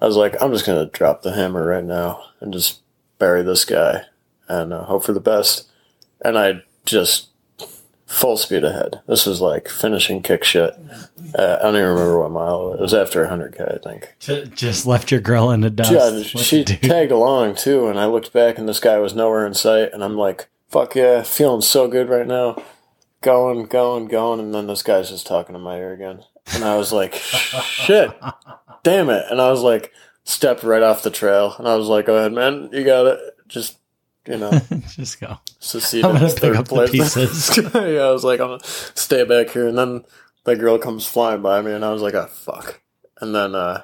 I was like, I'm just gonna drop the hammer right now and just bury this guy and uh, hope for the best. And I just full speed ahead. This was like finishing kick shit. Uh, I don't even remember what mile it was. after 100k, I think. Ju- Just left your girl in the dust. Yeah, she tagged along too, and I looked back, and this guy was nowhere in sight. And I'm like, "Fuck yeah, feeling so good right now, going, going, going." And then this guy's just talking in my ear again, and I was like, *laughs* "Shit, damn it!" And I was like, stepped right off the trail, and I was like, "Go ahead, man, you got it." Just you know, *laughs* just go. secede I'm gonna pick up the *laughs* pieces. yeah, I was like, I'm gonna stay back here, and then the girl comes flying by me, and I was like, oh fuck. And then, uh,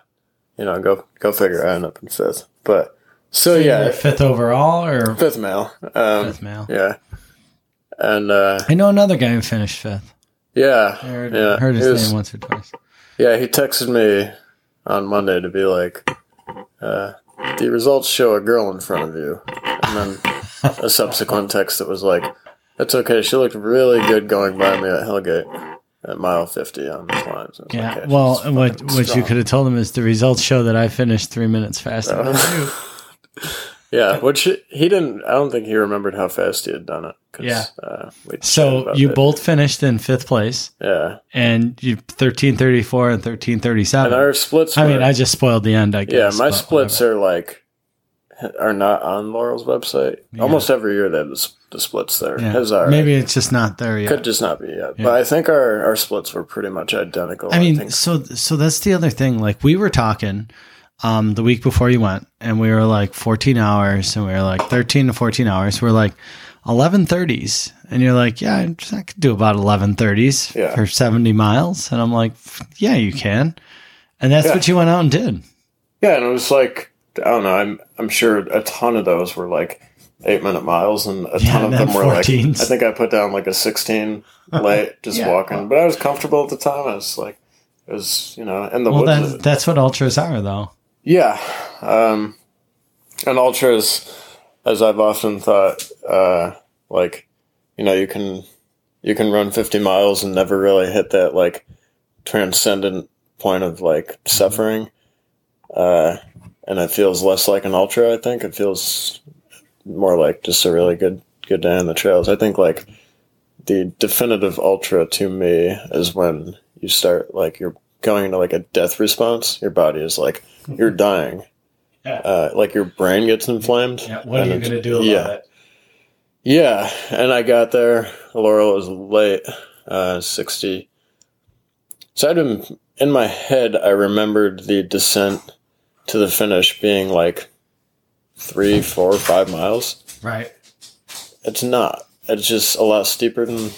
you know, go go figure. I end up in fifth, but so You're yeah, fifth overall or fifth male. Um, fifth male? Yeah, and uh, I know another guy who finished fifth. yeah, I heard, yeah, heard his was- name once or twice. Yeah, he texted me on Monday to be like, uh, the results show a girl in front of you. And then a subsequent text that was like, that's okay. She looked really good going by me at Hellgate at mile 50 on the climbs. Yeah. like, "Yeah, well, what what you could have told him is the results show that I finished three minutes faster. than you. *laughs* Yeah, which he didn't, I don't think he remembered how fast he had done it. Yeah. Uh, So you it. both finished in fifth place, Yeah. and you thirteen thirty four and 1337. And our splits I mean, I just spoiled the end. I guess. Yeah, my splits whatever. are like are not on Laurel's website. Yeah. Almost every year they have the splits there. Yeah. His are Maybe it's just not there yet. could just not be yet. But I think our, our splits were pretty much identical. I mean, think. so so that's the other thing. Like we were talking um the week before you went, and we were like 14 hours, and we were like 13 to 14 hours. We're like 11:30s, and you're like, yeah, I I could do about 11:30s Yeah. for 70 miles, and I'm like, yeah, you can. And that's Yeah. what you went out and did. yeah, and it was like I don't know. I'm I'm sure a ton of those were like eight minute miles, and a Yeah, ton of them were like. I think I put down like a 16 late *laughs* just Yeah. walking, but I was comfortable at the time. I was like, it was you know in the Well, woods. that, that's what ultras are, though. Yeah. Um, and ultras, as I've often thought, uh, like, you know, you can, you can run 50 miles and never really hit that like transcendent point of like suffering. Uh, and it feels less like an ultra. I think it feels more like just a really good, good day on the trails. I think like the definitive ultra to me is when you start like you're going into like a death response. Your body is like, *laughs* you're dying. Yeah. Uh, like your brain gets inflamed. Yeah, what are you going to do about yeah. it? Yeah, and I got there. Laurel was late, uh, 60, So I'd been, in my head, I remembered the descent to the finish being like three, four, five miles. Right. It's not. It's just a lot steeper than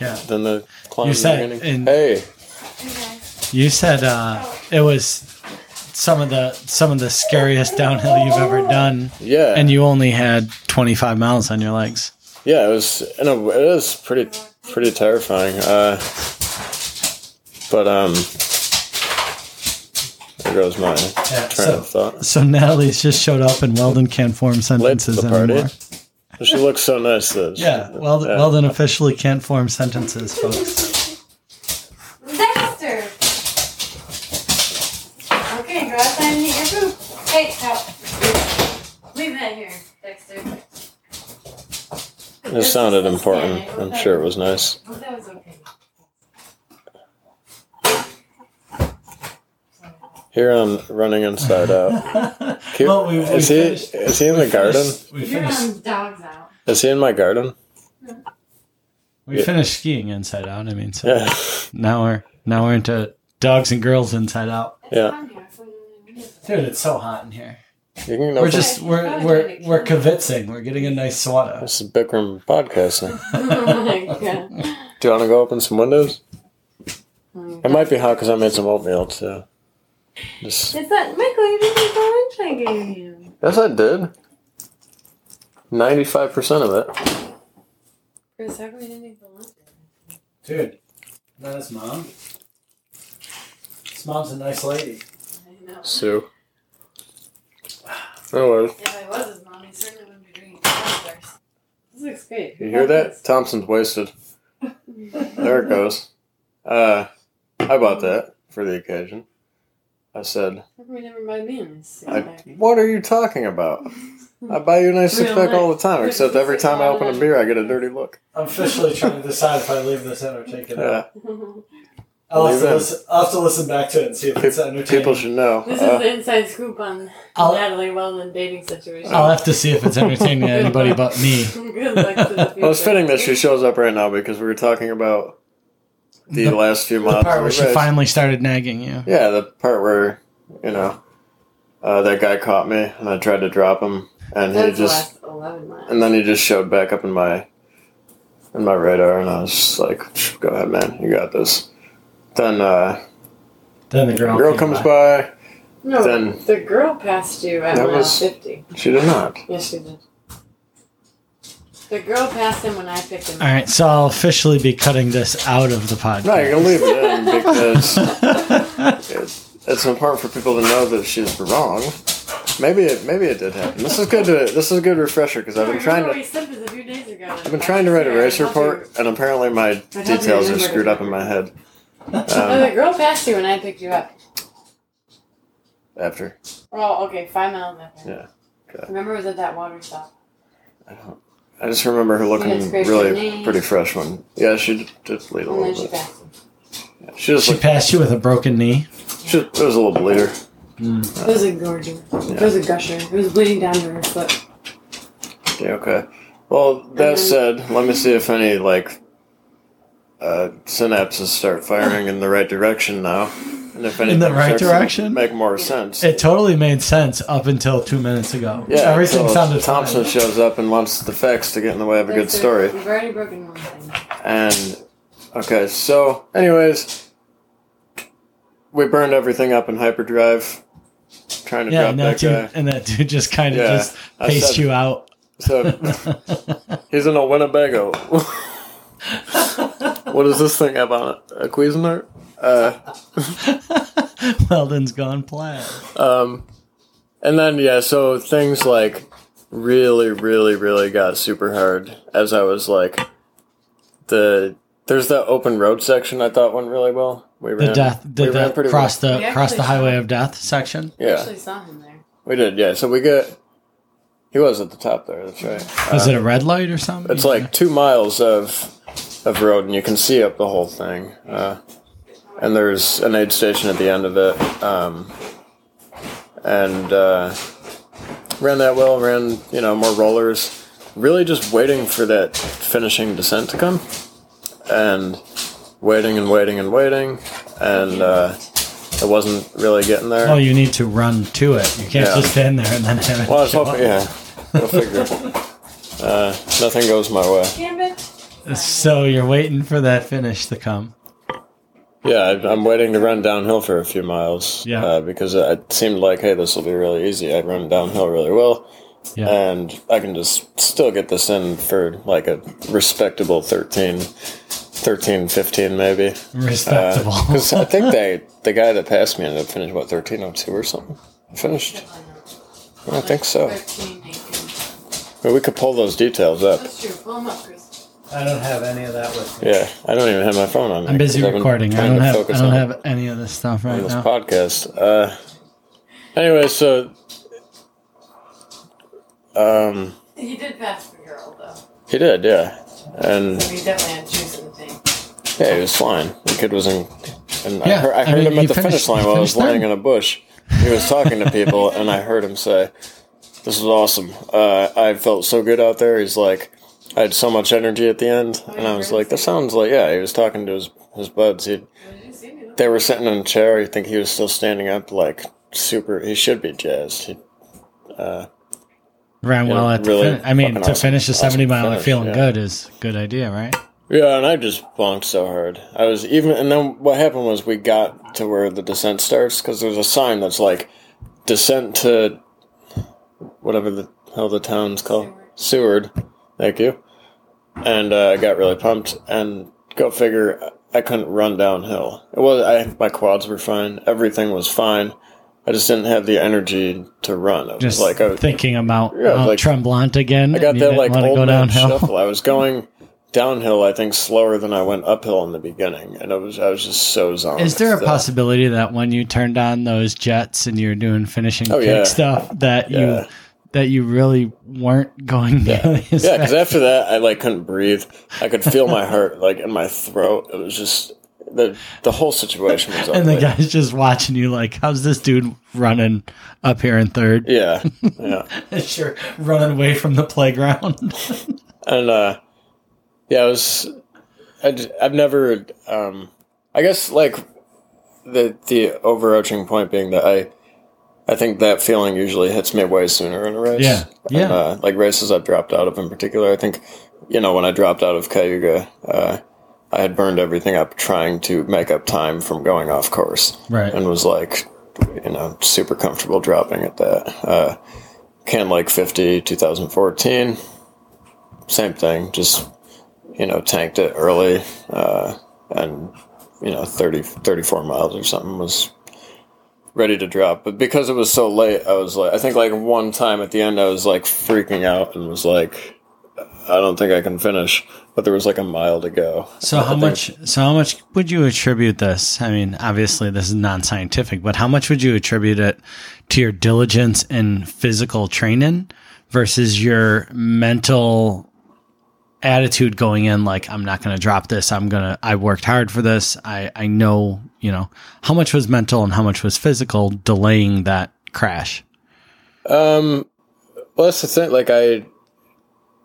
Yeah. than the climb. You in the said beginning. hey, You said uh, it was some of the some of the scariest *laughs* downhill you've ever done, yeah, and you only had 25 miles on your legs. yeah, it was. And it is pretty pretty terrifying. Uh, but um, there goes my Yeah, train so- of thought. So Natalie's just showed up, and Weldon can't form sentences anymore. She looks so nice. though. Yeah, Weldon, Yeah. Weldon officially can't form sentences, folks. Dexter! Okay, go outside and eat your poop. Hey, out. Leave that here, Dexter. It sounded important. I'm sure it was nice. Well, that was okay. Here I'm running inside out. *laughs* Keep- Well, we- we is he is he in the garden? We finished, dogs out. Is he in my garden? we finished skiing inside out. I mean, so Yeah, now we're now we're into dogs and girls inside out. It's Yeah. here. I thought you were in Dude, it's so hot in here. you can We're just we're we're we're kivitzing. We're getting a nice swatter. *laughs* This is Bikram podcasting. *laughs* oh. Do you want to go open some windows? It might be hot because I made some oatmeal too. Just It's that Michael, you didn't eat the lunch I gave you. yes, I did. Ninety-five percent of it. Chris, how come you didn't eat the lunch? Dude, that is mom. This mom's a nice lady. I know. Sue. Oh, well. If I was his mom, he certainly wouldn't be drinking first. This looks great. You hear that? Thompson's wasted. There it goes. Uh, I bought that for the occasion. I said, How come you never buy me a I, "What are you talking about? I buy you a nice six pack all the time. Except every time I open a beer, I get a dirty look." I'm officially trying to decide if I leave this in or take it out. Yeah, I'll have, to listen, I'll have to listen back to it and see if it's Pe- entertaining. people should know. This is Uh, the inside scoop on I'll- Natalie Weldon dating situation. I'll have to see if it's entertaining to *laughs* anybody but me. Good luck to the future. well, it's fitting that she shows up right now because we were talking about the, The- last few months. The months. part where she race. finally started nagging you. Yeah, the part where you know uh, that guy caught me and I tried to drop him, and That's he just 11 miles. and then he just showed back up in my in my radar, and I was just like, "Go ahead, man, you got this." Then uh, Then the girl, girl came comes by. by. no, then- the girl passed you at That mile was- 50. She did not. Yes, she did. The girl passed him when I picked him up. All right, so I'll officially be cutting this out of the podcast. No, you can leave it in *laughs* because it's, it's important for people to know that she's wrong. Maybe it maybe it did happen. This is good to this is a good refresher because I've been trying to he said this a few days ago. I've been trying to write a race report, and apparently my details are screwed up in my head. *laughs* Oh, Um, the girl passed you when I picked you up. after Oh, okay, five miles after. Yeah, okay. Remember, it was at that water stop. I don't. I just remember her looking Yeah, it's very really shiny. pretty fresh when. Yeah, she did, did bleed a And little she bit. passed him. She just She looked, passed you with a broken knee. she, it was a little bleeder. It was a gorger. It was a gusher. It was bleeding down to her foot. Yeah, okay. Well, that said, let me see if any like uh, synapses start firing in the right direction now, and if anything the right direction? make more sense. It totally made sense up until two minutes ago. yeah, everything until sounded Thompson fine. shows up and wants the facts to get in the way of a good it. story. We've already broken one thing. And okay, so anyways, we burned everything up in hyperdrive, trying to Yeah, drop and that that, guy. dude, and that dude just kind of Yeah, just I paced said- you out. So *laughs* he's in a Winnebago. *laughs* what does this thing have on it? A Cuisinart? Uh, *laughs* Weldon's gone plaid. um, and then yeah, so things like really, really, really got super hard as I was like the there's that open road section I thought went really well. We The ran, death, we the, ran pretty cross well. the cross the highway saw- of death section. I Yeah, actually saw him there. we did. Yeah, so we get he was at the top there. That's right. Was Uh, it a red light or something? It's like two miles of of road, and you can see up the whole thing. Uh, and there's an aid station at the end of it. Um, and uh, ran that well. Ran you know more rollers. Really just waiting for that finishing descent to come, and waiting and waiting and waiting. and uh, I wasn't really getting there. Oh, you need to run to it. You can't Yeah. just stand there and then have it. well, I was hoping, yeah, go figure. Uh, nothing goes my way. Gambit. up. So you're waiting for that finish to come. Yeah, I- I'm waiting to run downhill for a few miles. Yeah. Uh, because it seemed like, hey, this will be really easy. I run downhill really well, Yeah. and I can just still get this in for like a respectable 13, 13 15 maybe. Respectable. Because I think they the guy that passed me ended up finishing what thirteen oh two or something. Finished. I think so. Well, we could pull those details up. I don't have any of that with me. Yeah, I don't even have my phone on. me I'm busy recording. I don't have. I don't on- have any of this stuff on right this now. podcast. Uh, anyway, so um, He did pass the girl, though. he did, yeah, and So he definitely had juice in the thing. yeah, he was flying. The kid was in, and I Yeah, heard, I I heard mean, him at the finished- finish line while I was lying laying in a bush. He was talking to people, and I heard him say, "This is awesome. Uh, I felt so good out there." He's like, "I had so much energy at the end," oh, and I was like, "That sounds like yeah." He was talking to his his buds. He Did you see me? they were sitting in a chair. I think he was still standing up, like super. He should be jazzed. He, uh, Ran well Yeah, at the really fin- I mean, to awesome- finish a awesome 70 mile finish, feeling yeah. good is good idea, right? yeah, and I just bonked so hard. I was even, and then what happened was we got to where the descent starts because there's a sign that's like descent to whatever the hell the town's called, Seward. Thank you. And uh, I got really pumped. And go figure, I couldn't run downhill. It was I my quads were fine. Everything was fine. I just didn't have the energy to run. Was Just like I, was, thinking about Yeah, Mount like- Tremblant again. I got that like old go man downhill. shuffle. I was *laughs* going downhill, I think, slower than I went uphill in the beginning, and it was I was just so zoned. Is there a that- possibility that when you turned on those jets and you're doing finishing Oh, kick yeah. stuff that you Yeah. That you really weren't going Yeah, because fast? after that, I like couldn't breathe. I could feel my heart like in my throat. It was just the the whole situation was. and the guy's just watching you like, how's this dude running up here in third? Yeah, yeah, *laughs* sure, running away from the playground. *laughs* and uh, yeah, i was. I've never. Um, I guess like the the overarching point being that I. I think that feeling usually hits me way sooner in a race. Yeah, yeah. Uh, like races I've dropped out of in particular. I think, you know, when I dropped out of Cayuga, uh, I had burned everything up trying to make up time from going off course. Right. And was like, you know, super comfortable dropping at that. Uh, Can Lake 50, 2014. Same thing. Just, you know, tanked it early. Uh, and, you know, 30, 34 miles or something was ready to drop. But because it was so late, I was like, I think like one time at the end, I was like freaking out and was like, I don't think I can finish. But there was like a mile to go. So how much? So how much would you attribute this? I mean, obviously this is non-scientific, but how much would you attribute it to your diligence in physical training versus your mental attitude going in? Like, I'm not going to drop this. I'm gonna. I worked hard for this. I I know. You know how much was mental and how much was physical delaying that crash. Um, well, that's the thing. Like I,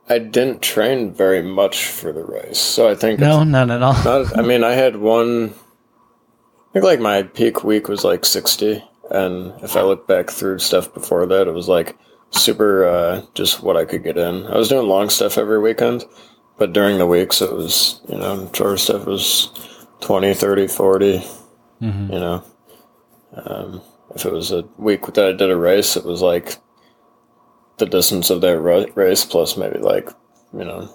I didn't train very much for the race, so I think No, not at all. *laughs* Not, I mean, I had one. I think like my peak week was like sixty, and if I look back through stuff before that, it was like super uh, just what I could get in. I was doing long stuff every weekend, but during the weeks it was you know shorter stuff was 20, 30, 40, You know, um, if it was a week that I did a race, it was like the distance of that ra- race plus maybe like you know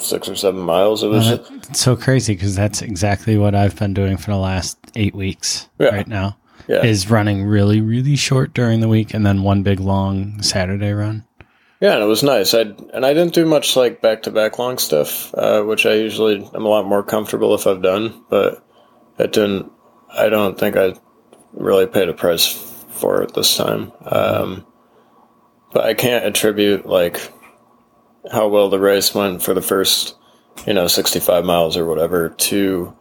six or seven miles. It was. It's so crazy because that's exactly what I've been doing for the last eight weeks Yeah. right now. Yeah. Is running really, really short during the week and then one big long Saturday run. Yeah, and it was nice. I and I didn't do much like back to back long stuff, uh, which I usually am a lot more comfortable if I've done. But it didn't. I don't think I really paid a price for it this time. Um, but I can't attribute like how well the race went for the first, you know, sixty five miles or whatever to,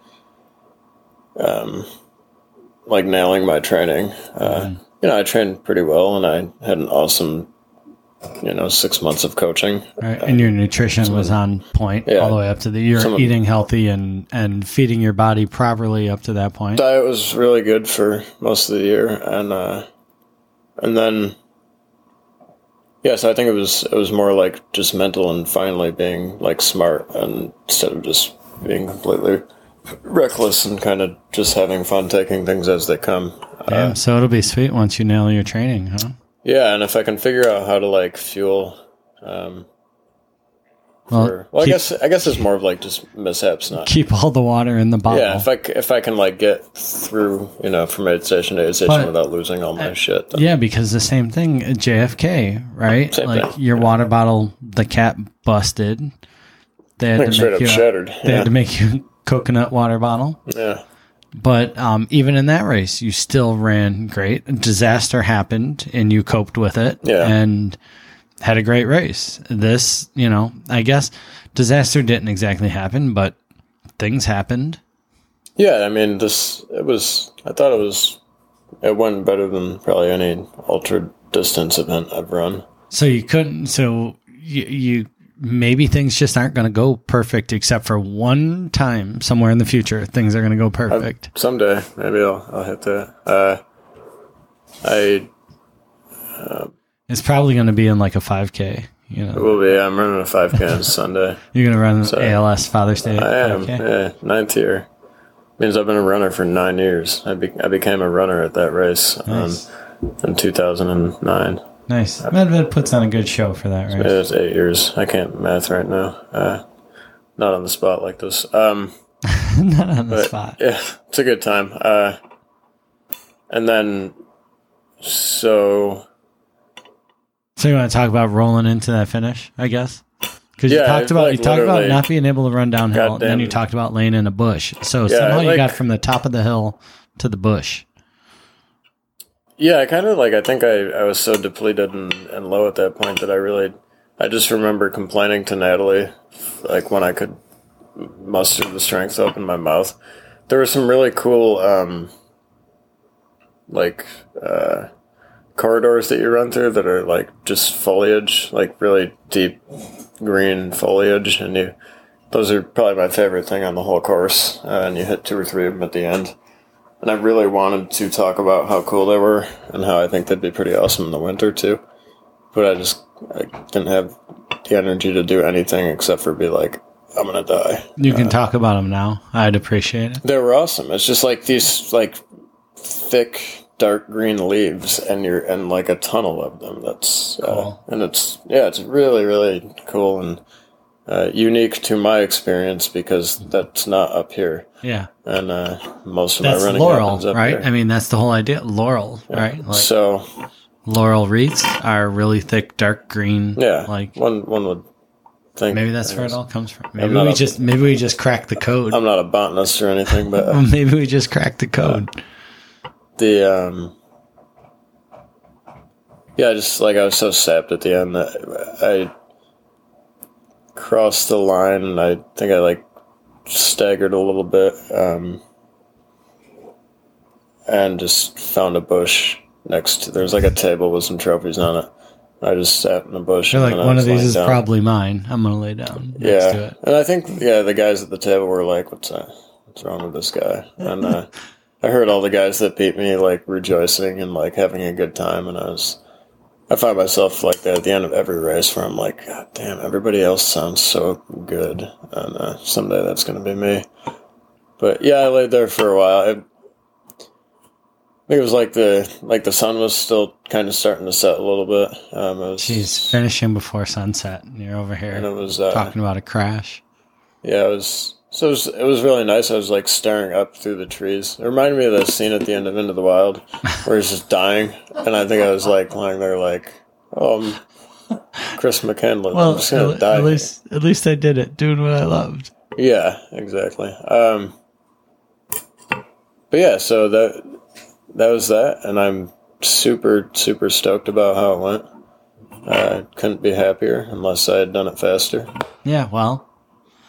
um, like nailing my training. Uh, You know, I trained pretty well, and I had an awesome you know six months of coaching. Right. And your nutrition was on point Yeah. all the way up to the you're eating healthy and and feeding your body properly up to that point. diet was really good for most of the year and uh and then yes i think it was it was more like just mental and finally being like smart and instead of just being completely reckless and kind of just having fun taking things as they come Damn, so it'll be sweet once you nail your training, huh? yeah and if i can figure out how to like fuel um Well, for, well i guess i guess it's more of like just mishaps not keep all the water in the bottle. yeah, if I, if I can like get through, you know, from aid station to aid station But- without losing all my shit, then- Yeah, because the same thing JFK, right? Same like thing, your water bottle, the cap busted. They had like to make you. shattered. They Yeah. had to make you coconut water bottle. yeah. But um, even in that race, you still ran great. A disaster happened, and you coped with it, Yeah. and had a great race. This, you know, I guess disaster didn't exactly happen, but things happened. Yeah, I mean, this it was. I thought it was. It went better than probably any ultra distance event I've run. So you couldn't. So you, you maybe things just aren't going to go perfect, except for one time somewhere in the future, things are going to go perfect. Someday, maybe I'll I'll hit that. Uh, I It's probably going to be in like a 5K. You know, will be. I'm running a 5K on *laughs* Sunday. you're going to run So- ALS Father's Day. I am. 5K? Yeah, ninth year. Means I've been a runner for nine years. I, be, I became a runner at that race Nice. um, in 2009. Nice. Medved puts on a good show for that, right? was eight years. I can't math right now. Uh, not on the spot like this. Um, *laughs* Not on the But, spot. Yeah, it's a good time. Uh, and then, so So you want to talk about rolling into that finish? I guess because you talked about like you talked about not being able to run downhill, and then you talked about laying in a bush. So Yeah, somehow you got from the top of the hill to the bush. Yeah, I kind of like. I think I, I was so depleted and, and low at that point that I really, I just remember complaining to Natalie, like when I could muster the strength to open my mouth. There were some really cool, um, like uh, corridors that you run through that are like just foliage, like really deep green foliage, and you. Those are probably my favorite thing on the whole course, uh, and you hit two or three of them at the end. And I really wanted to talk about how cool they were and how I think they'd be pretty awesome in the winter too. But I just I didn't have the energy to do anything except for be like, I'm gonna die. You can talk about them now. I'd appreciate it. They were awesome. It's just like these like thick dark green leaves and you're and like a tunnel of them. That's uh, and it's yeah, it's really really cool and uh, unique to my experience because that's not up here. Yeah, And uh, most of that's my running laurel, happens up right? here. I mean, that's the whole idea. Laurel, right? Like so laurel wreaths are really thick, dark green. Yeah, like one one would think. maybe that's where it all comes from. Maybe we a- just maybe we just cracked the code. I'm not a botanist or anything, but uh, *laughs* maybe we just cracked the code. the um, yeah, just like I was so sapped at the end that I crossed the line, and I think I like staggered a little bit, um, and just found a bush next to. There's like a table with some trophies on it. I just sat in a bush. They're like one of these is down. probably mine. I'm gonna lay down next to Yeah, it. and I think yeah, the guys at the table were like, "What's that? What's wrong with this guy?" And uh, *laughs* I heard all the guys that beat me like rejoicing and like having a good time, and I was, I find myself like that at the end of every race where I'm like, "God damn, everybody else sounds so good," and uh, someday that's gonna be me. But yeah, I laid there for a while. I, I think it was like the like the sun was still kind of starting to set a little bit. Um, it was, She's finishing before sunset. And you're over here and it was uh, talking about a crash. Yeah, it was. So it was, it was really nice. I was like staring up through the trees. It reminded me of that scene at the end of Into the Wild, *laughs* where he's just dying, and I think I was like lying there, like, "Oh, Chris McCandless. I'm Well, just gonna at, die." at least at least I did it, doing what I loved. Yeah, exactly. Um, but yeah, so that that was that, and I'm super super stoked about how it went. I couldn't be happier unless I had done it faster. Yeah, well.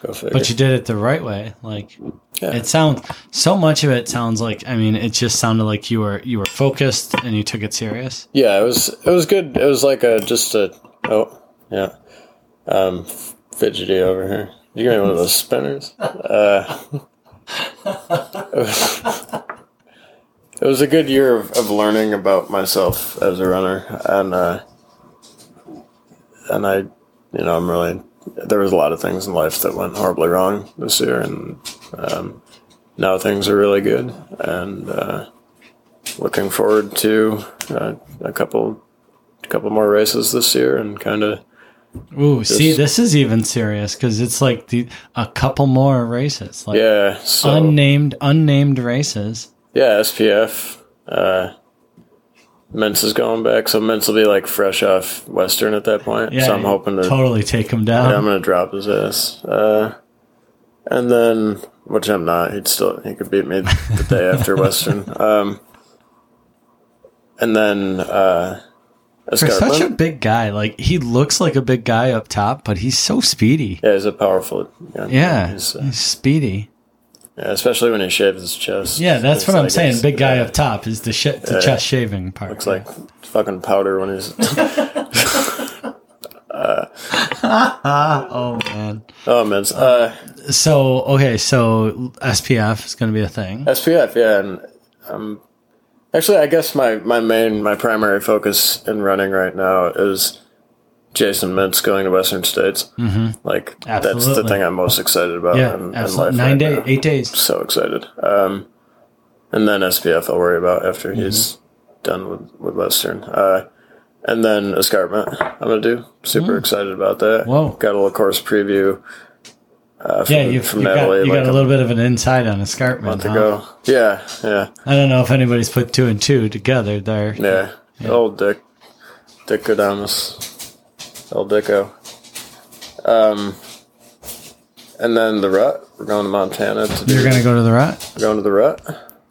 But you did it the right way. Like Yeah. it sounds so much of it sounds like I mean, it just sounded like you were you were focused and you took it serious. Yeah, it was it was good. It was like a just a Oh, yeah. Um, fidgety over here. You got one of those spinners? Uh, *laughs* it was a good year of, of learning about myself as a runner, and uh, and I, you know, I'm really. There was a lot of things in life that went horribly wrong this year, and um, now things are really good, and uh, looking forward to uh, a couple, a couple more races this year, and kind of Ooh, see, this is even serious because it's like the, a couple more races, like yeah, so unnamed, unnamed races. yeah, SPF. Uh, Mintz is going back, so Mintz will be like fresh off Western at that point. Yeah, so I'm hoping to. totally take him Yeah, I'm gonna drop his ass. Uh, and then, which I'm not. He'd still he could beat me the day after *laughs* Western. Um, and then uh, For such a big guy, like he looks like a big guy up top, but he's so speedy. Yeah, he's a powerful. Yeah, Yeah, he's, uh, he's speedy. Yeah, especially when he shaves his chest. Yeah, that's what I'm like saying. Big guy yeah, up top is the, sh- the Yeah. chest shaving part. Looks like fucking powder when he's. ah, *laughs* *laughs* oh man. oh man, uh, So okay, so SPF is going to be a thing. SPF, yeah, and um, actually, I guess my my main my primary focus in running right now is Jason Mintz going to Western States. Mm-hmm. Like that's the thing I'm most excited about. Yeah, in, in absolutely. life Nine right days, eight days. So excited. Um, and then SPF I'll worry about after Mm-hmm. he's done with with Western. Uh, and then escarpment I'm gonna do. Super excited about that. Mm. Whoa. Got a little course preview. Uh, from, Yeah, you've, from you got, Natalie you like got a little bit of an insight on escarpment. month huh? ago. Yeah, yeah. I don't know if anybody's put two and two together there. Yeah, old Dick, Dick Godamus, old Dicko. Um, and then the rut. We're going to Montana to do. You're gonna go to the rut. we're going to the rut.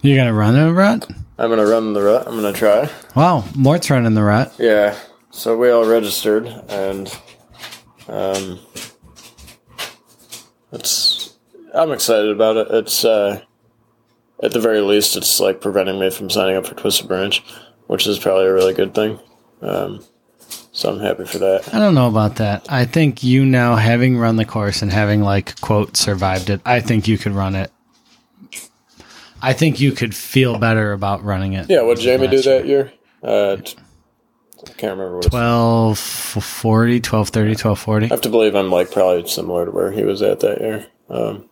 You're gonna run in the rut. I'm gonna run the rut. I'm gonna try. Wow, Mort's running the rut. Yeah. So we all registered, and um, it's. I'm excited about it. It's uh, at the very least, it's like preventing me from signing up for Twisted Branch, which is probably a really good thing. Um, so I'm happy for that. I don't know about that. I think you now having run the course and having like quote survived it. I think you could run it. I think you could feel better about running it. Yeah, what did Jamie do that year? Uh, t- I can't remember what. It's, I 12 40, 12 30, 12 40. have to believe I'm like probably similar to where he was at that year. Um,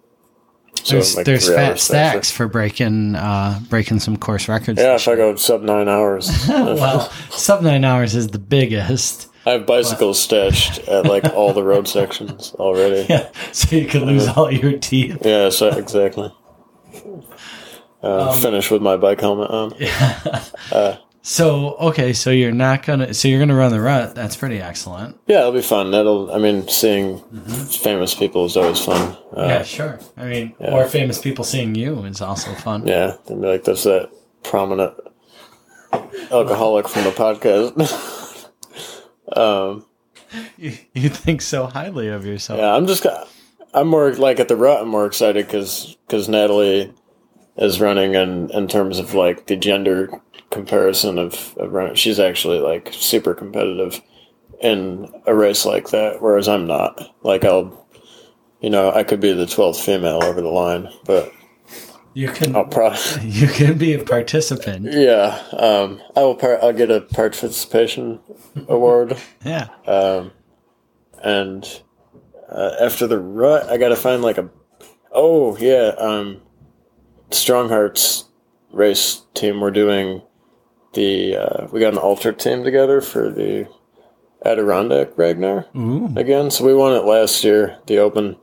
so There's, like there's fat stacks for breaking uh, breaking some course records. Yeah, if I go sub nine hours, *laughs* well, sub nine hours is the biggest. I have bicycles stashed at like all the road sections already. Yeah, *laughs* Yeah, so you could lose all your teeth. Yeah, so exactly. Uh, finish with my bike helmet on. *laughs* So okay, so you're not gonna. So you're gonna run the rut. That's pretty excellent. Yeah, it'll be fun. That'll. I mean, seeing famous people is always fun. Uh, yeah, sure. I mean, or famous people seeing you is also fun. yeah, they'd be like, "That's that prominent alcoholic from the podcast." *laughs* um, *laughs* You, you think so highly of yourself. yeah, I'm just. I'm more like at the rut. I'm more excited because because Natalie is running in in terms of like the gender comparison of, of running. She's actually like super competitive in a race like that, whereas I'm not. Like I'll, you know, I could be the twelfth female over the line, but You can I'll probably. *laughs* you can be a participant. Yeah, um, I will. Par- I'll get a participation *laughs* award, Yeah. um, and uh, after the rut, I got to find like a. Oh yeah, um, Strong Hearts race team. We're doing the. Uh, we got an ultra team together for the Adirondack Ragnar Ooh. again. So we won it last year. The Open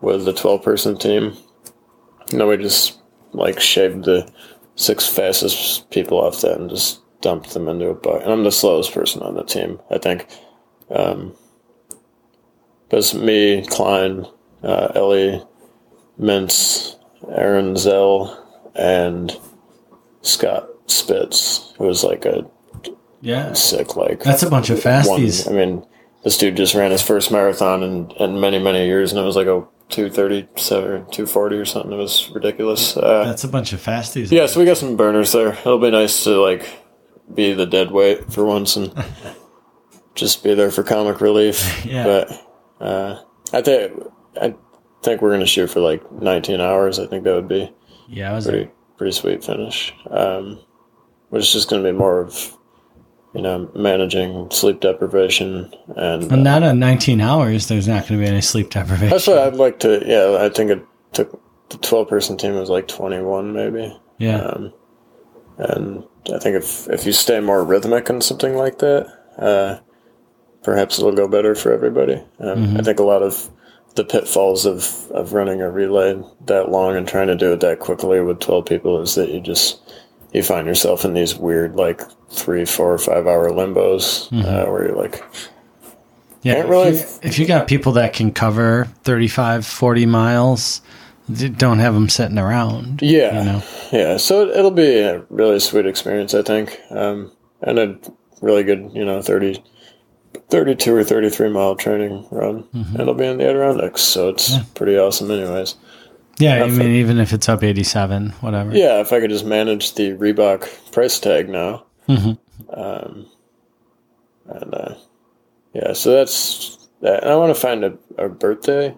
with the twelve person team. No, we just like shaved the six fastest people off that and just dumped them into a bucket. And I'm the slowest person on the team, I think. Um, but it's me, Klein, uh, Ellie, Mintz, Aaron Zell, and Scott Spitz, who was like a Yeah. sick, like That's a bunch of one. fasties. I mean, this dude just ran his first marathon in, in many, many years, and it was like a 237, 240 or something. It was ridiculous. Uh, That's a bunch of fasties. yeah, so we got some burners there. It'll be nice to like be the dead weight for once and *laughs* just be there for comic relief. *laughs* Yeah. But uh, I think I think we're gonna shoot for like 19 hours. I think that would be Yeah, pretty pretty sweet finish. Um, which is just gonna be more of you know managing sleep deprivation and Well, not at 19 hours. There's not going to be any sleep deprivation. that's what I'd like to. Yeah, I think it took the 12 person team was like 21 maybe. yeah, Um, and I think if if you stay more rhythmic and something like that, uh, perhaps it'll go better for everybody. Um, I think a lot of the pitfalls of, of running a relay that long and trying to do it that quickly with 12 people is that you just you find yourself in these weird like three four five hour limbos uh, where you're like yeah. can't if really- you- if you got people that can cover 35, 40 miles, don't have them sitting around. Yeah, You know? yeah. So it- it'll be a really sweet experience, I think, um, and a really good, you know, 30, 32 or thirty-three mile training run. Mm-hmm. It'll be in the Adirondacks, so it's pretty awesome, anyways. Yeah, I mean, even if it's up 87, whatever. Yeah, if I could just manage the Reebok price tag now, Mhm. um, and uh, yeah, so that's that. And I want to find a, a birthday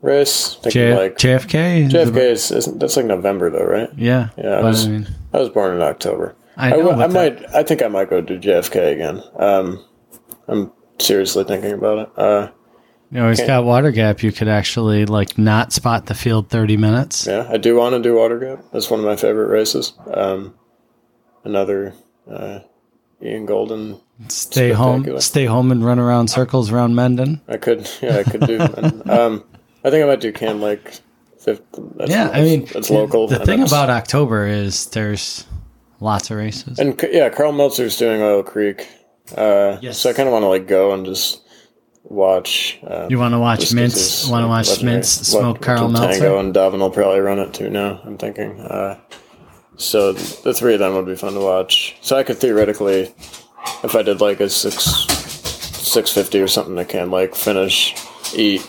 race. J- like JFK? JFK is isn't, that's like November though, right? Yeah. Yeah, I was- I mean, I was born in October. I I, know. I that- might. I think I might go do JFK again. Um, I'm seriously thinking about it. Uh, you always can't- got water gap. You could actually, like, not spot the field 30 minutes. yeah, I do want to do Water Gap. That's one of my favorite races. Um, another uh, Ian Golden. Stay home, stay home and run around circles around Mendon. I could. Yeah, I could do. and, *laughs* um, I think I might do Can Lake. Fifth, Yeah, I mean, it's local. The thing about October is there's lots of races. and yeah, Karl Meltzer's doing Oil Creek. Uh, Yes. So I kind of want to like go and just watch. Um, You want to watch Mintz? Want to watch legendary. Mintz smoke Le- Karl Tango Meltzer? and Davin will probably run it too now. I'm thinking. Uh, so the three of them would be fun to watch. So I could theoretically, if I did like a six six fifty or something, I can like finish, eat,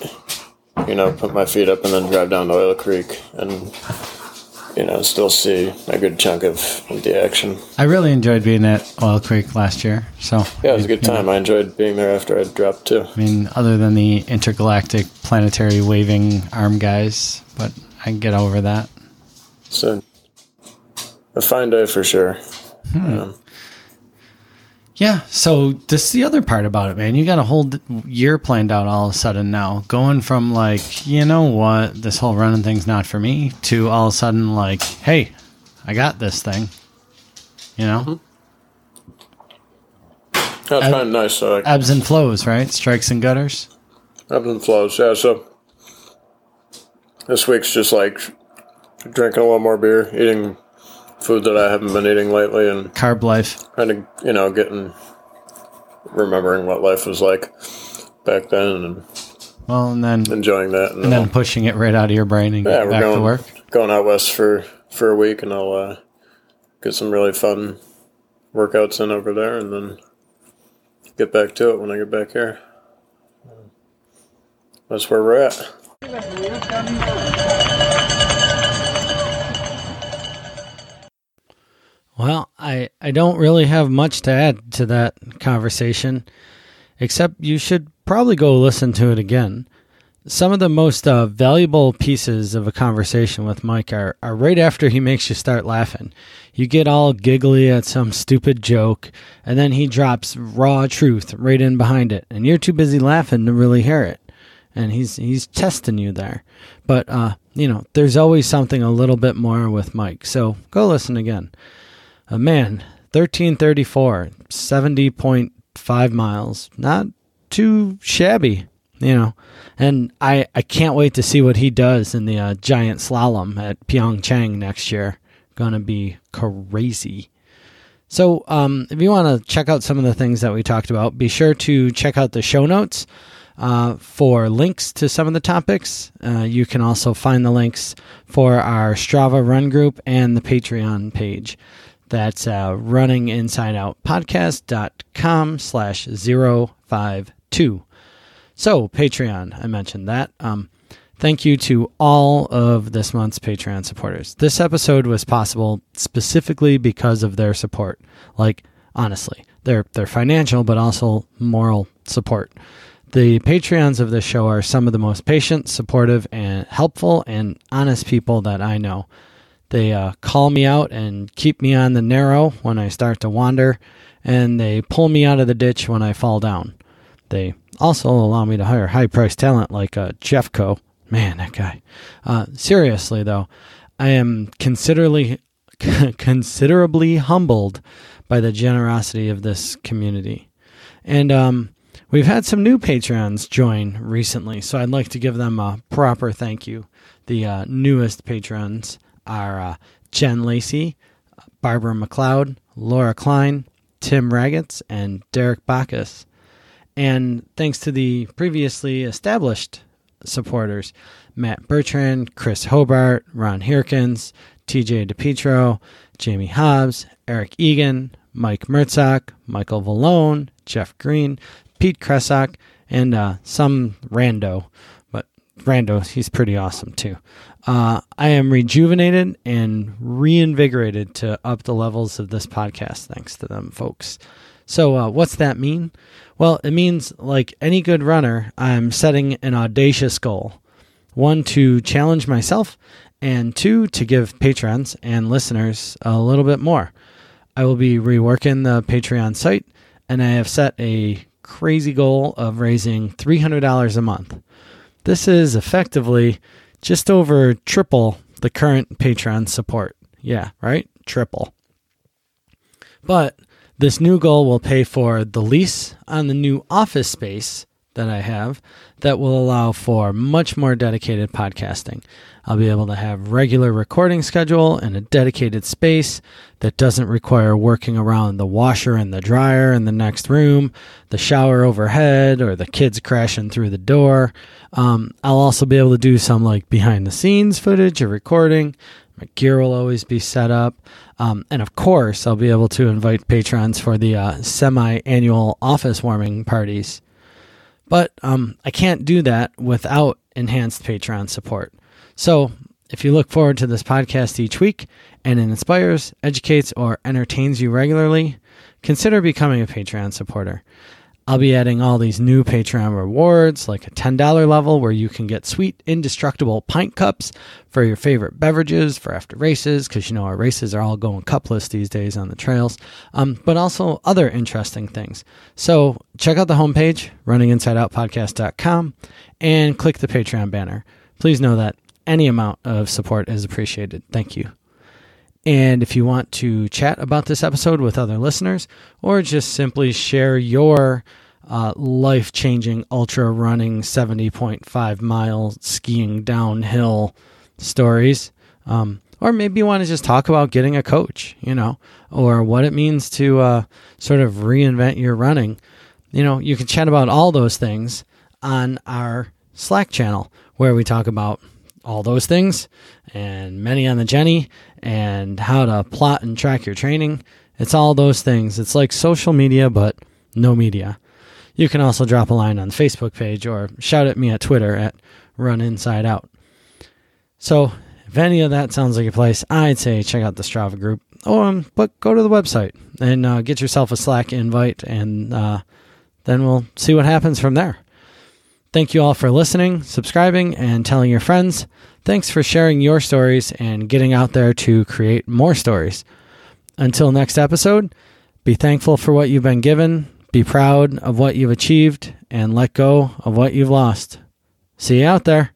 you know, put my feet up, and then drive down to Oil Creek and. You know, still see a good chunk of, the action. I really enjoyed being at Oil Creek last year. So Yeah, it was a good time. I enjoyed being there after I dropped too. I mean, other than the intergalactic planetary waving arm guys, but I can get over that. So, a fine day for sure. Um, Yeah. So this is the other part about it, man. You got a whole year planned out all of a sudden now, going from like, you know what, this whole running thing's not for me, to all of a sudden like, hey, I got this thing. You know, mm-hmm. That's I- kind of nice. Like, ebbs and flows, right? Strikes and gutters. ebbs and flows. Yeah. So this week's just like drinking a little more beer, eating food that I haven't been eating lately, and Carb life. kind of you know getting remembering what life was like back then and Well, and then enjoying that. And, and then pushing it right out of your brain and yeah, we're back going to work. going out west for for a week, and I'll uh, get some really fun workouts in over there, and then get back to it when I get back here. That's where we're at. Well, I, I don't really have much to add to that conversation, except you should probably go listen to it again. Some of the most uh, valuable pieces of a conversation with Mike are, are right after he makes you start laughing. You get all giggly at some stupid joke, and then he drops raw truth right in behind it, and you're too busy laughing to really hear it. And he's he's testing you there, but uh, you know there's always something a little bit more with Mike. So go listen again. A man, 1334, 70.5 miles. Not too shabby, you know. And I, I can't wait to see what he does in the uh, giant slalom at Pyeongchang next year. Gonna be crazy. So, um, if you want to check out some of the things that we talked about, be sure to check out the show notes uh, for links to some of the topics. Uh, you can also find the links for our Strava run group and the Patreon page. That's uh, runninginsideoutpodcast.com slash 052. So, Patreon, I mentioned that. Um, thank you to all of this month's Patreon supporters. This episode was possible specifically because of their support. Like, honestly. They're, they're financial, but also moral support. The Patreons of this show are some of the most patient, supportive, and helpful and honest people that I know. They uh, call me out and keep me on the narrow when I start to wander, and they pull me out of the ditch when I fall down. They also allow me to hire high priced talent like uh, Jeffco. Man, that guy. Uh, seriously, though, I am considerably, *laughs* considerably humbled by the generosity of this community. And um, we've had some new patrons join recently, so I'd like to give them a proper thank you. The uh, newest patrons are uh, Jen Lacey, Barbara McLeod, Laura Klein, Tim Raggets, and Derek Bacchus. And thanks to the previously established supporters Matt Bertrand, Chris Hobart, Ron Hirkins, TJ DePietro, Jamie Hobbs, Eric Egan, Mike Mertzak, Michael Vallone, Jeff Green, Pete Kresak, and uh, some rando. But rando, he's pretty awesome too. Uh, I am rejuvenated and reinvigorated to up the levels of this podcast thanks to them folks. So, uh, what's that mean? Well, it means, like any good runner, I'm setting an audacious goal one, to challenge myself, and two, to give patrons and listeners a little bit more. I will be reworking the Patreon site, and I have set a crazy goal of raising $300 a month. This is effectively just over triple the current Patreon support. Yeah, right? Triple. But this new goal will pay for the lease on the new office space that I have that will allow for much more dedicated podcasting. I'll be able to have regular recording schedule and a dedicated space that doesn't require working around the washer and the dryer in the next room, the shower overhead, or the kids crashing through the door. Um, I'll also be able to do some like behind the scenes footage of recording. My gear will always be set up. Um, and of course, I'll be able to invite patrons for the uh, semi annual office warming parties. But um, I can't do that without enhanced Patreon support. So if you look forward to this podcast each week and it inspires, educates, or entertains you regularly, consider becoming a Patreon supporter. I'll be adding all these new Patreon rewards, like a $10 level where you can get sweet, indestructible pint cups for your favorite beverages for after races, because you know our races are all going cupless these days on the trails, um, but also other interesting things. So check out the homepage, runninginsideoutpodcast.com, and click the Patreon banner. Please know that any amount of support is appreciated. Thank you. And if you want to chat about this episode with other listeners or just simply share your uh, life changing ultra running 70.5 mile skiing downhill stories, um, or maybe you want to just talk about getting a coach, you know, or what it means to uh, sort of reinvent your running, you know, you can chat about all those things on our Slack channel where we talk about all those things and many on the Jenny and how to plot and track your training. It's all those things. It's like social media, but no media. You can also drop a line on the Facebook page or shout at me at Twitter at Run Inside Out. So, if any of that sounds like a place, I'd say check out the Strava group. Or, um, but go to the website and uh, get yourself a Slack invite, and uh, then we'll see what happens from there. Thank you all for listening, subscribing, and telling your friends. Thanks for sharing your stories and getting out there to create more stories. Until next episode, be thankful for what you've been given, be proud of what you've achieved, and let go of what you've lost. See you out there.